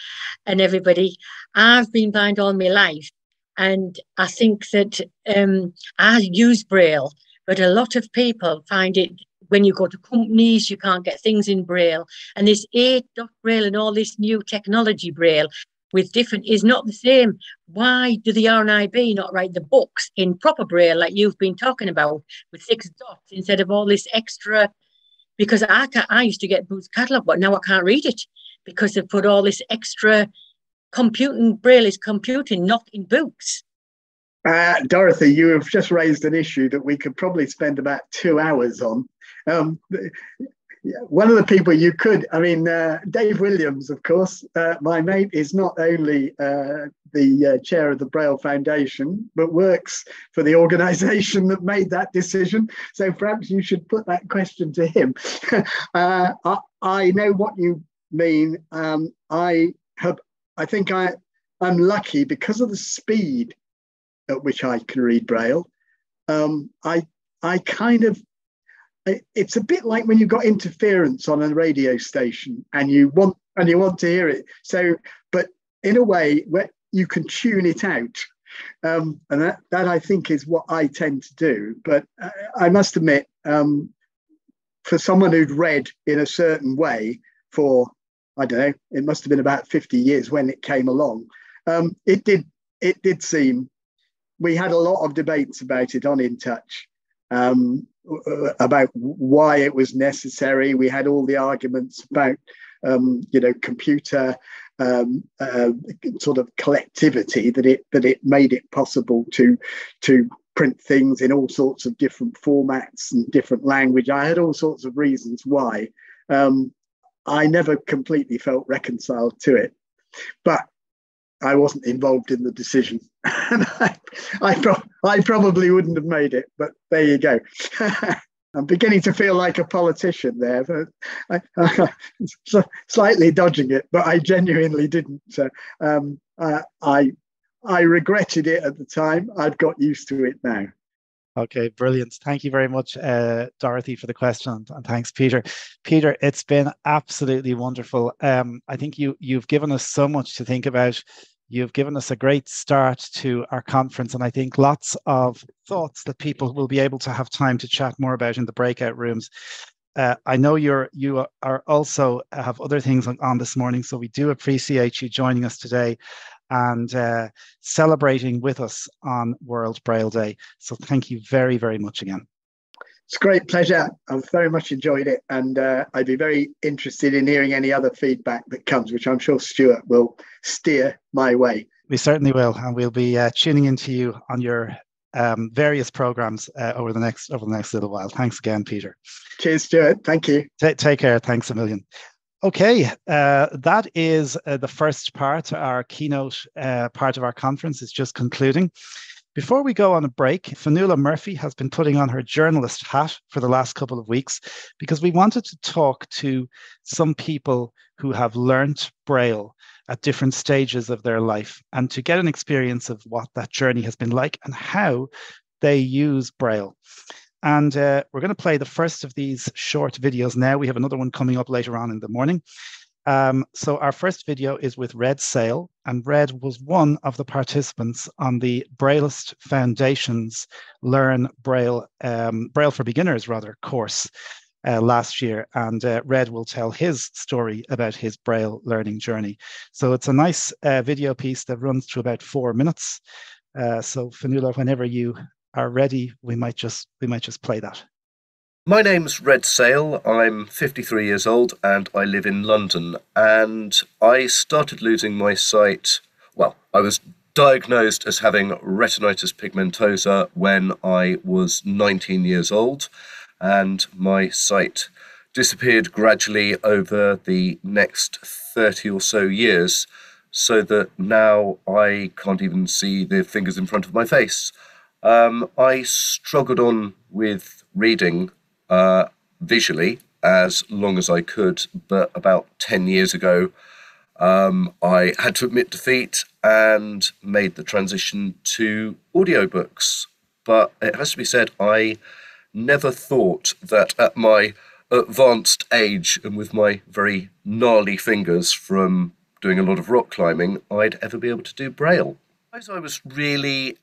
and everybody. I've been blind all my life, and I think that um, I use Braille, but a lot of people find it when you go to companies, you can't get things in Braille. And this 8 dot Braille and all this new technology Braille with different is not the same. Why do the RNIB not write the books in proper Braille like you've been talking about with six dots instead of all this extra? Because I can I used to get Booth's catalogue, but now I can't read it. because they've put all this extra computing, Braille is computing, not in books. Uh, Dorothy, you have just raised an issue that we could probably spend about two hours on. Um, one of the people you could, I mean, uh, Dave Williams, of course, uh, my mate, is not only uh, the uh, chair of the Braille Foundation, but works for the organization that made that decision. So perhaps you should put that question to him. Uh, I, I, know what you mean. Um, I have, I think I, I'm lucky because of the speed at which I can read Braille. Um, I, I kind of it's a bit like when you've got interference on a radio station and you want and you want to hear it. So but in a way where you can tune it out. Um, and that, that i think is what i tend to do. But i, I must admit um, for someone who'd read in a certain way for i don't know it must have been about 50 years when it came along um, it did it did seem we had a lot of debates about it on in touch. Um, about why it was necessary. We had all the arguments about, um, you know, computer um, uh, sort of collectivity that it that it made it possible to to print things in all sorts of different formats and different language. I had all sorts of reasons why. Um, I never completely felt reconciled to it, but I wasn't involved in the decision. I, I, pro- I, probably wouldn't have made it, but there you go. I'm beginning to feel like a politician there, but I, slightly dodging it, but I genuinely didn't. So, um, I, I regretted it at the time. I've got used to it now. Okay, brilliant. Thank you very much, uh, Dorothy, for the question, and thanks, Peter. Peter, it's been absolutely wonderful. Um, I think you you've given us so much to think about. You've given us a great start to our conference, and I think lots of thoughts that people will be able to have time to chat more about in the breakout rooms. Uh, I know you're you are also have other things on this morning, so we do appreciate you joining us today and uh, celebrating with us on World Braille Day. So thank you very, very much again. It's a great pleasure. I've very much enjoyed it, and uh, I'd be very interested in hearing any other feedback that comes, which I'm sure Stuart will steer my way. We certainly will, and we'll be uh, tuning into you on your um, various programs uh, over the next over the next little while. Thanks again, Peter. Cheers, Stuart. Thank you. T- take care. Thanks a million. Okay, uh, that is uh, the first part. Our keynote uh, part of our conference is just concluding. Before we go on a break, Fionnuala Murphy has been putting on her journalist hat for the last couple of weeks because we wanted to talk to some people who have learnt Braille at different stages of their life and to get an experience of what that journey has been like and how they use Braille. And uh, we're going to play the first of these short videos now. We have another one coming up later on in the morning. Um, so our first video is with Red Széll, and Red was one of the participants on the Braillist Foundation's Learn Braille, um, Braille for Beginners, rather, course uh, last year. And uh, Red will tell his story about his Braille learning journey. So it's a nice uh, video piece that runs to about four minutes. Uh, so Fionnuala, whenever you are ready, we might just we might just play that. My name's Red Széll. I'm 53 years old and I live in London. And I started losing my sight. Well, I was diagnosed as having retinitis pigmentosa when I was 19 years old, and my sight disappeared gradually over the next 30 or so years, so that now I can't even see the fingers in front of my face. Um, I struggled on with reading uh, visually as long as I could, but about 10 years ago, um, I had to admit defeat and made the transition to audiobooks. But it has to be said, I never thought that at my advanced age and with my very gnarly fingers from doing a lot of rock climbing, I'd ever be able to do Braille. I was really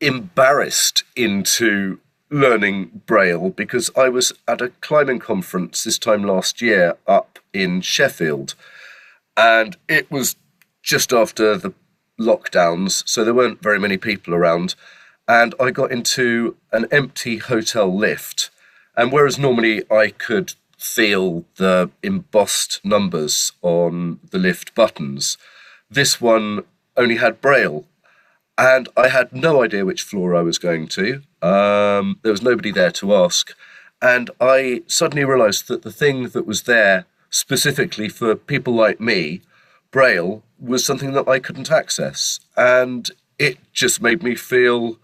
embarrassed into learning Braille because I was at a climbing conference this time last year up in Sheffield, and it was just after the lockdowns, so there weren't very many people around. And I got into an empty hotel lift, and whereas normally I could feel the embossed numbers on the lift buttons. This one only had Braille, and I had no idea which floor I was going to. Um, there was nobody there to ask. And I suddenly realized that the thing that was there specifically for people like me, Braille, was something that I couldn't access. And it just made me feel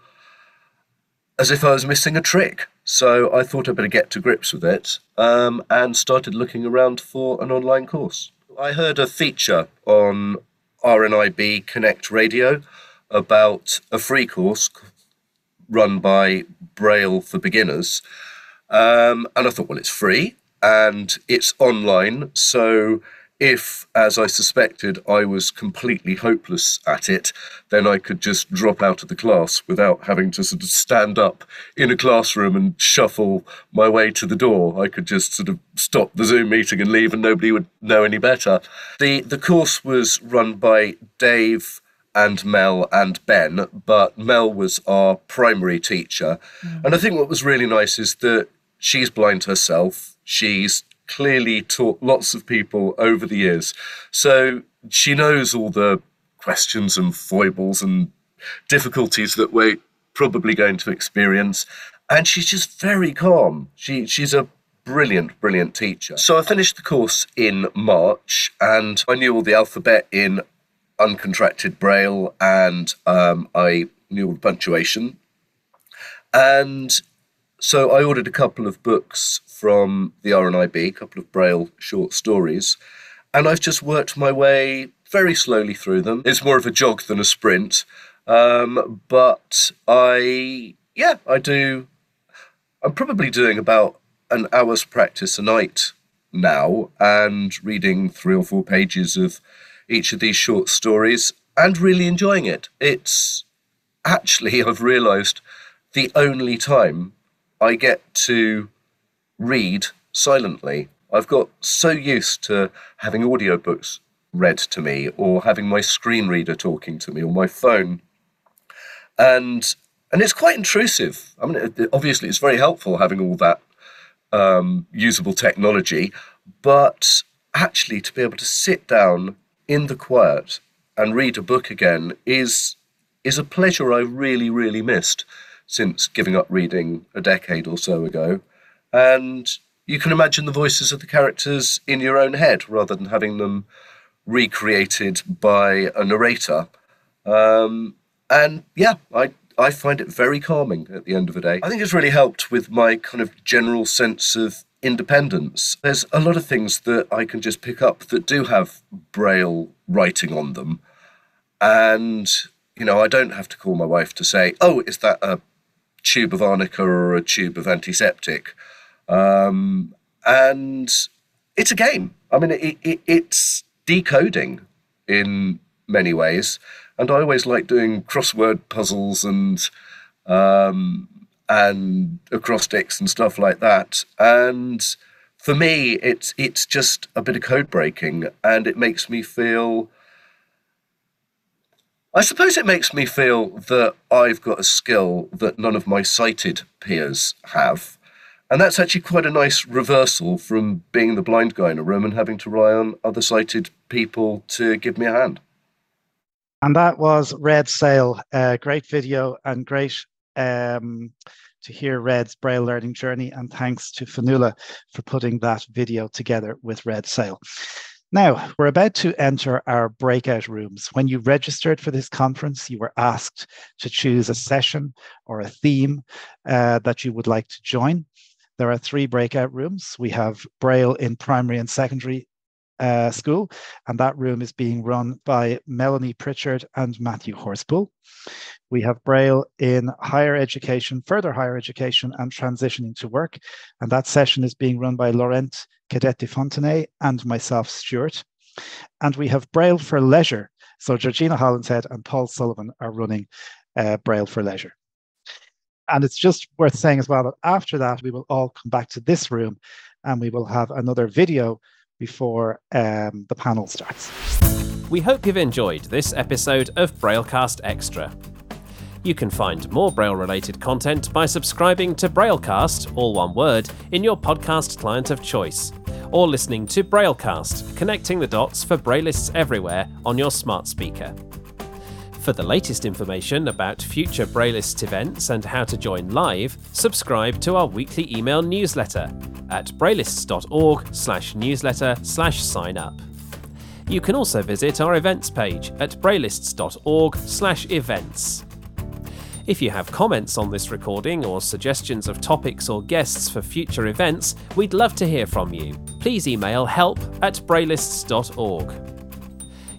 as if I was missing a trick. So I thought I'd better get to grips with it um, and started looking around for an online course. I heard a feature on RNIB Connect Radio about a free course run by Braille for Beginners. Um, and I thought, well, it's free and it's online. So if, as I suspected, I was completely hopeless at it, then I could just drop out of the class without having to sort of stand up in a classroom and shuffle my way to the door. I could just sort of stop the Zoom meeting and leave, and nobody would know any better. The the course was run by Dave and Mel and Ben, but Mel was our primary teacher. Mm. And I think what was really nice is that she's blind herself. She's clearly taught lots of people over the years. So she knows all the questions and foibles and difficulties that we're probably going to experience. And she's just very calm. She she's a brilliant, brilliant teacher. So I finished the course in March and I knew all the alphabet in uncontracted braille and um, I knew all the punctuation. And so I ordered a couple of books from the RNIB, a couple of Braille short stories, and I've just worked my way very slowly through them. It's more of a jog than a sprint, um, but I, yeah, I do. I'm probably doing about an hour's practice a night now and reading three or four pages of each of these short stories and really enjoying it. It's actually, I've realized, the only time I get to read silently. I've got so used to having audiobooks read to me or having my screen reader talking to me or my phone. And and it's quite intrusive. I mean, obviously, it's very helpful having all that um, usable technology, but actually, to be able to sit down in the quiet and read a book again is is a pleasure I really, really missed since giving up reading a decade or so ago. And you can imagine the voices of the characters in your own head rather than having them recreated by a narrator. Um, and yeah, I, I find it very calming at the end of the day. I think it's really helped with my kind of general sense of independence. There's a lot of things that I can just pick up that do have braille writing on them. And, you know, I don't have to call my wife to say, oh, is that a tube of arnica or a tube of antiseptic. Um, and it's a game. I mean, it, it, it's decoding in many ways. And I always like doing crossword puzzles and um, and acrostics and stuff like that. And for me, it's it's just a bit of code breaking, and it makes me feel I suppose it makes me feel that I've got a skill that none of my sighted peers have. And that's actually quite a nice reversal from being the blind guy in a room and having to rely on other sighted people to give me a hand. And that was Red Széll. Great video and great um, to hear Red's Braille learning journey. And thanks to Fionnuala for putting that video together with Red Széll. Now, we're about to enter our breakout rooms. When you registered for this conference, you were asked to choose a session or a theme uh, that you would like to join. There are three breakout rooms. We have Braille in primary and secondary uh, school, and that room is being run by Melanie Pritchard and Matthew Horspool. We have Braille in higher education, further higher education, and transitioning to work, and that session is being run by Laurent Cadet de Fontenay and myself, Stuart. And we have Braille for Leisure. So Georgina Hollinshead and Paul Sullivan are running uh, Braille for Leisure. And it's just worth saying as well that after that, we will all come back to this room and we will have another video before um, the panel starts. We hope you've enjoyed this episode of Braillecast Extra. You can find more Braille related content by subscribing to Braillecast, all one word, in your podcast client of choice, or listening to Braillecast, connecting the dots for Braillists everywhere on your smart speaker. For the latest information about future Braillist events and how to join live, subscribe to our weekly email newsletter at braillists.org slash newsletter slash sign up. You can also visit our events page at braillists.org slash events. If you have comments on this recording or suggestions of topics or guests for future events, we'd love to hear from you. Please email help at braillists.org.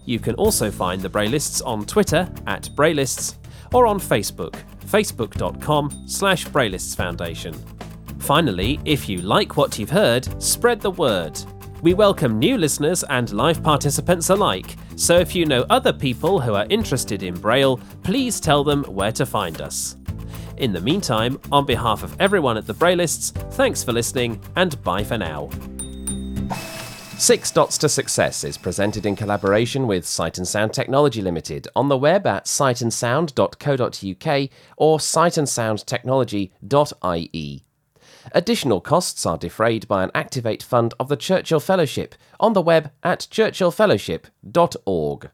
You can also find the Braillists on Twitter at Braillists or on Facebook, facebook.com slash Braillists Foundation. Finally, if you like what you've heard, spread the word. We welcome new listeners and live participants alike, so if you know other people who are interested in Braille, please tell them where to find us. In the meantime, on behalf of everyone at the Braillists, thanks for listening and bye for now. Six Dots to Success is presented in collaboration with Sight and Sound Technology Limited on the web at sightandsound.co.uk or sightandsoundtechnology.ie. Additional costs are defrayed by an Activate fund of the Churchill Fellowship on the web at churchillfellowship.org.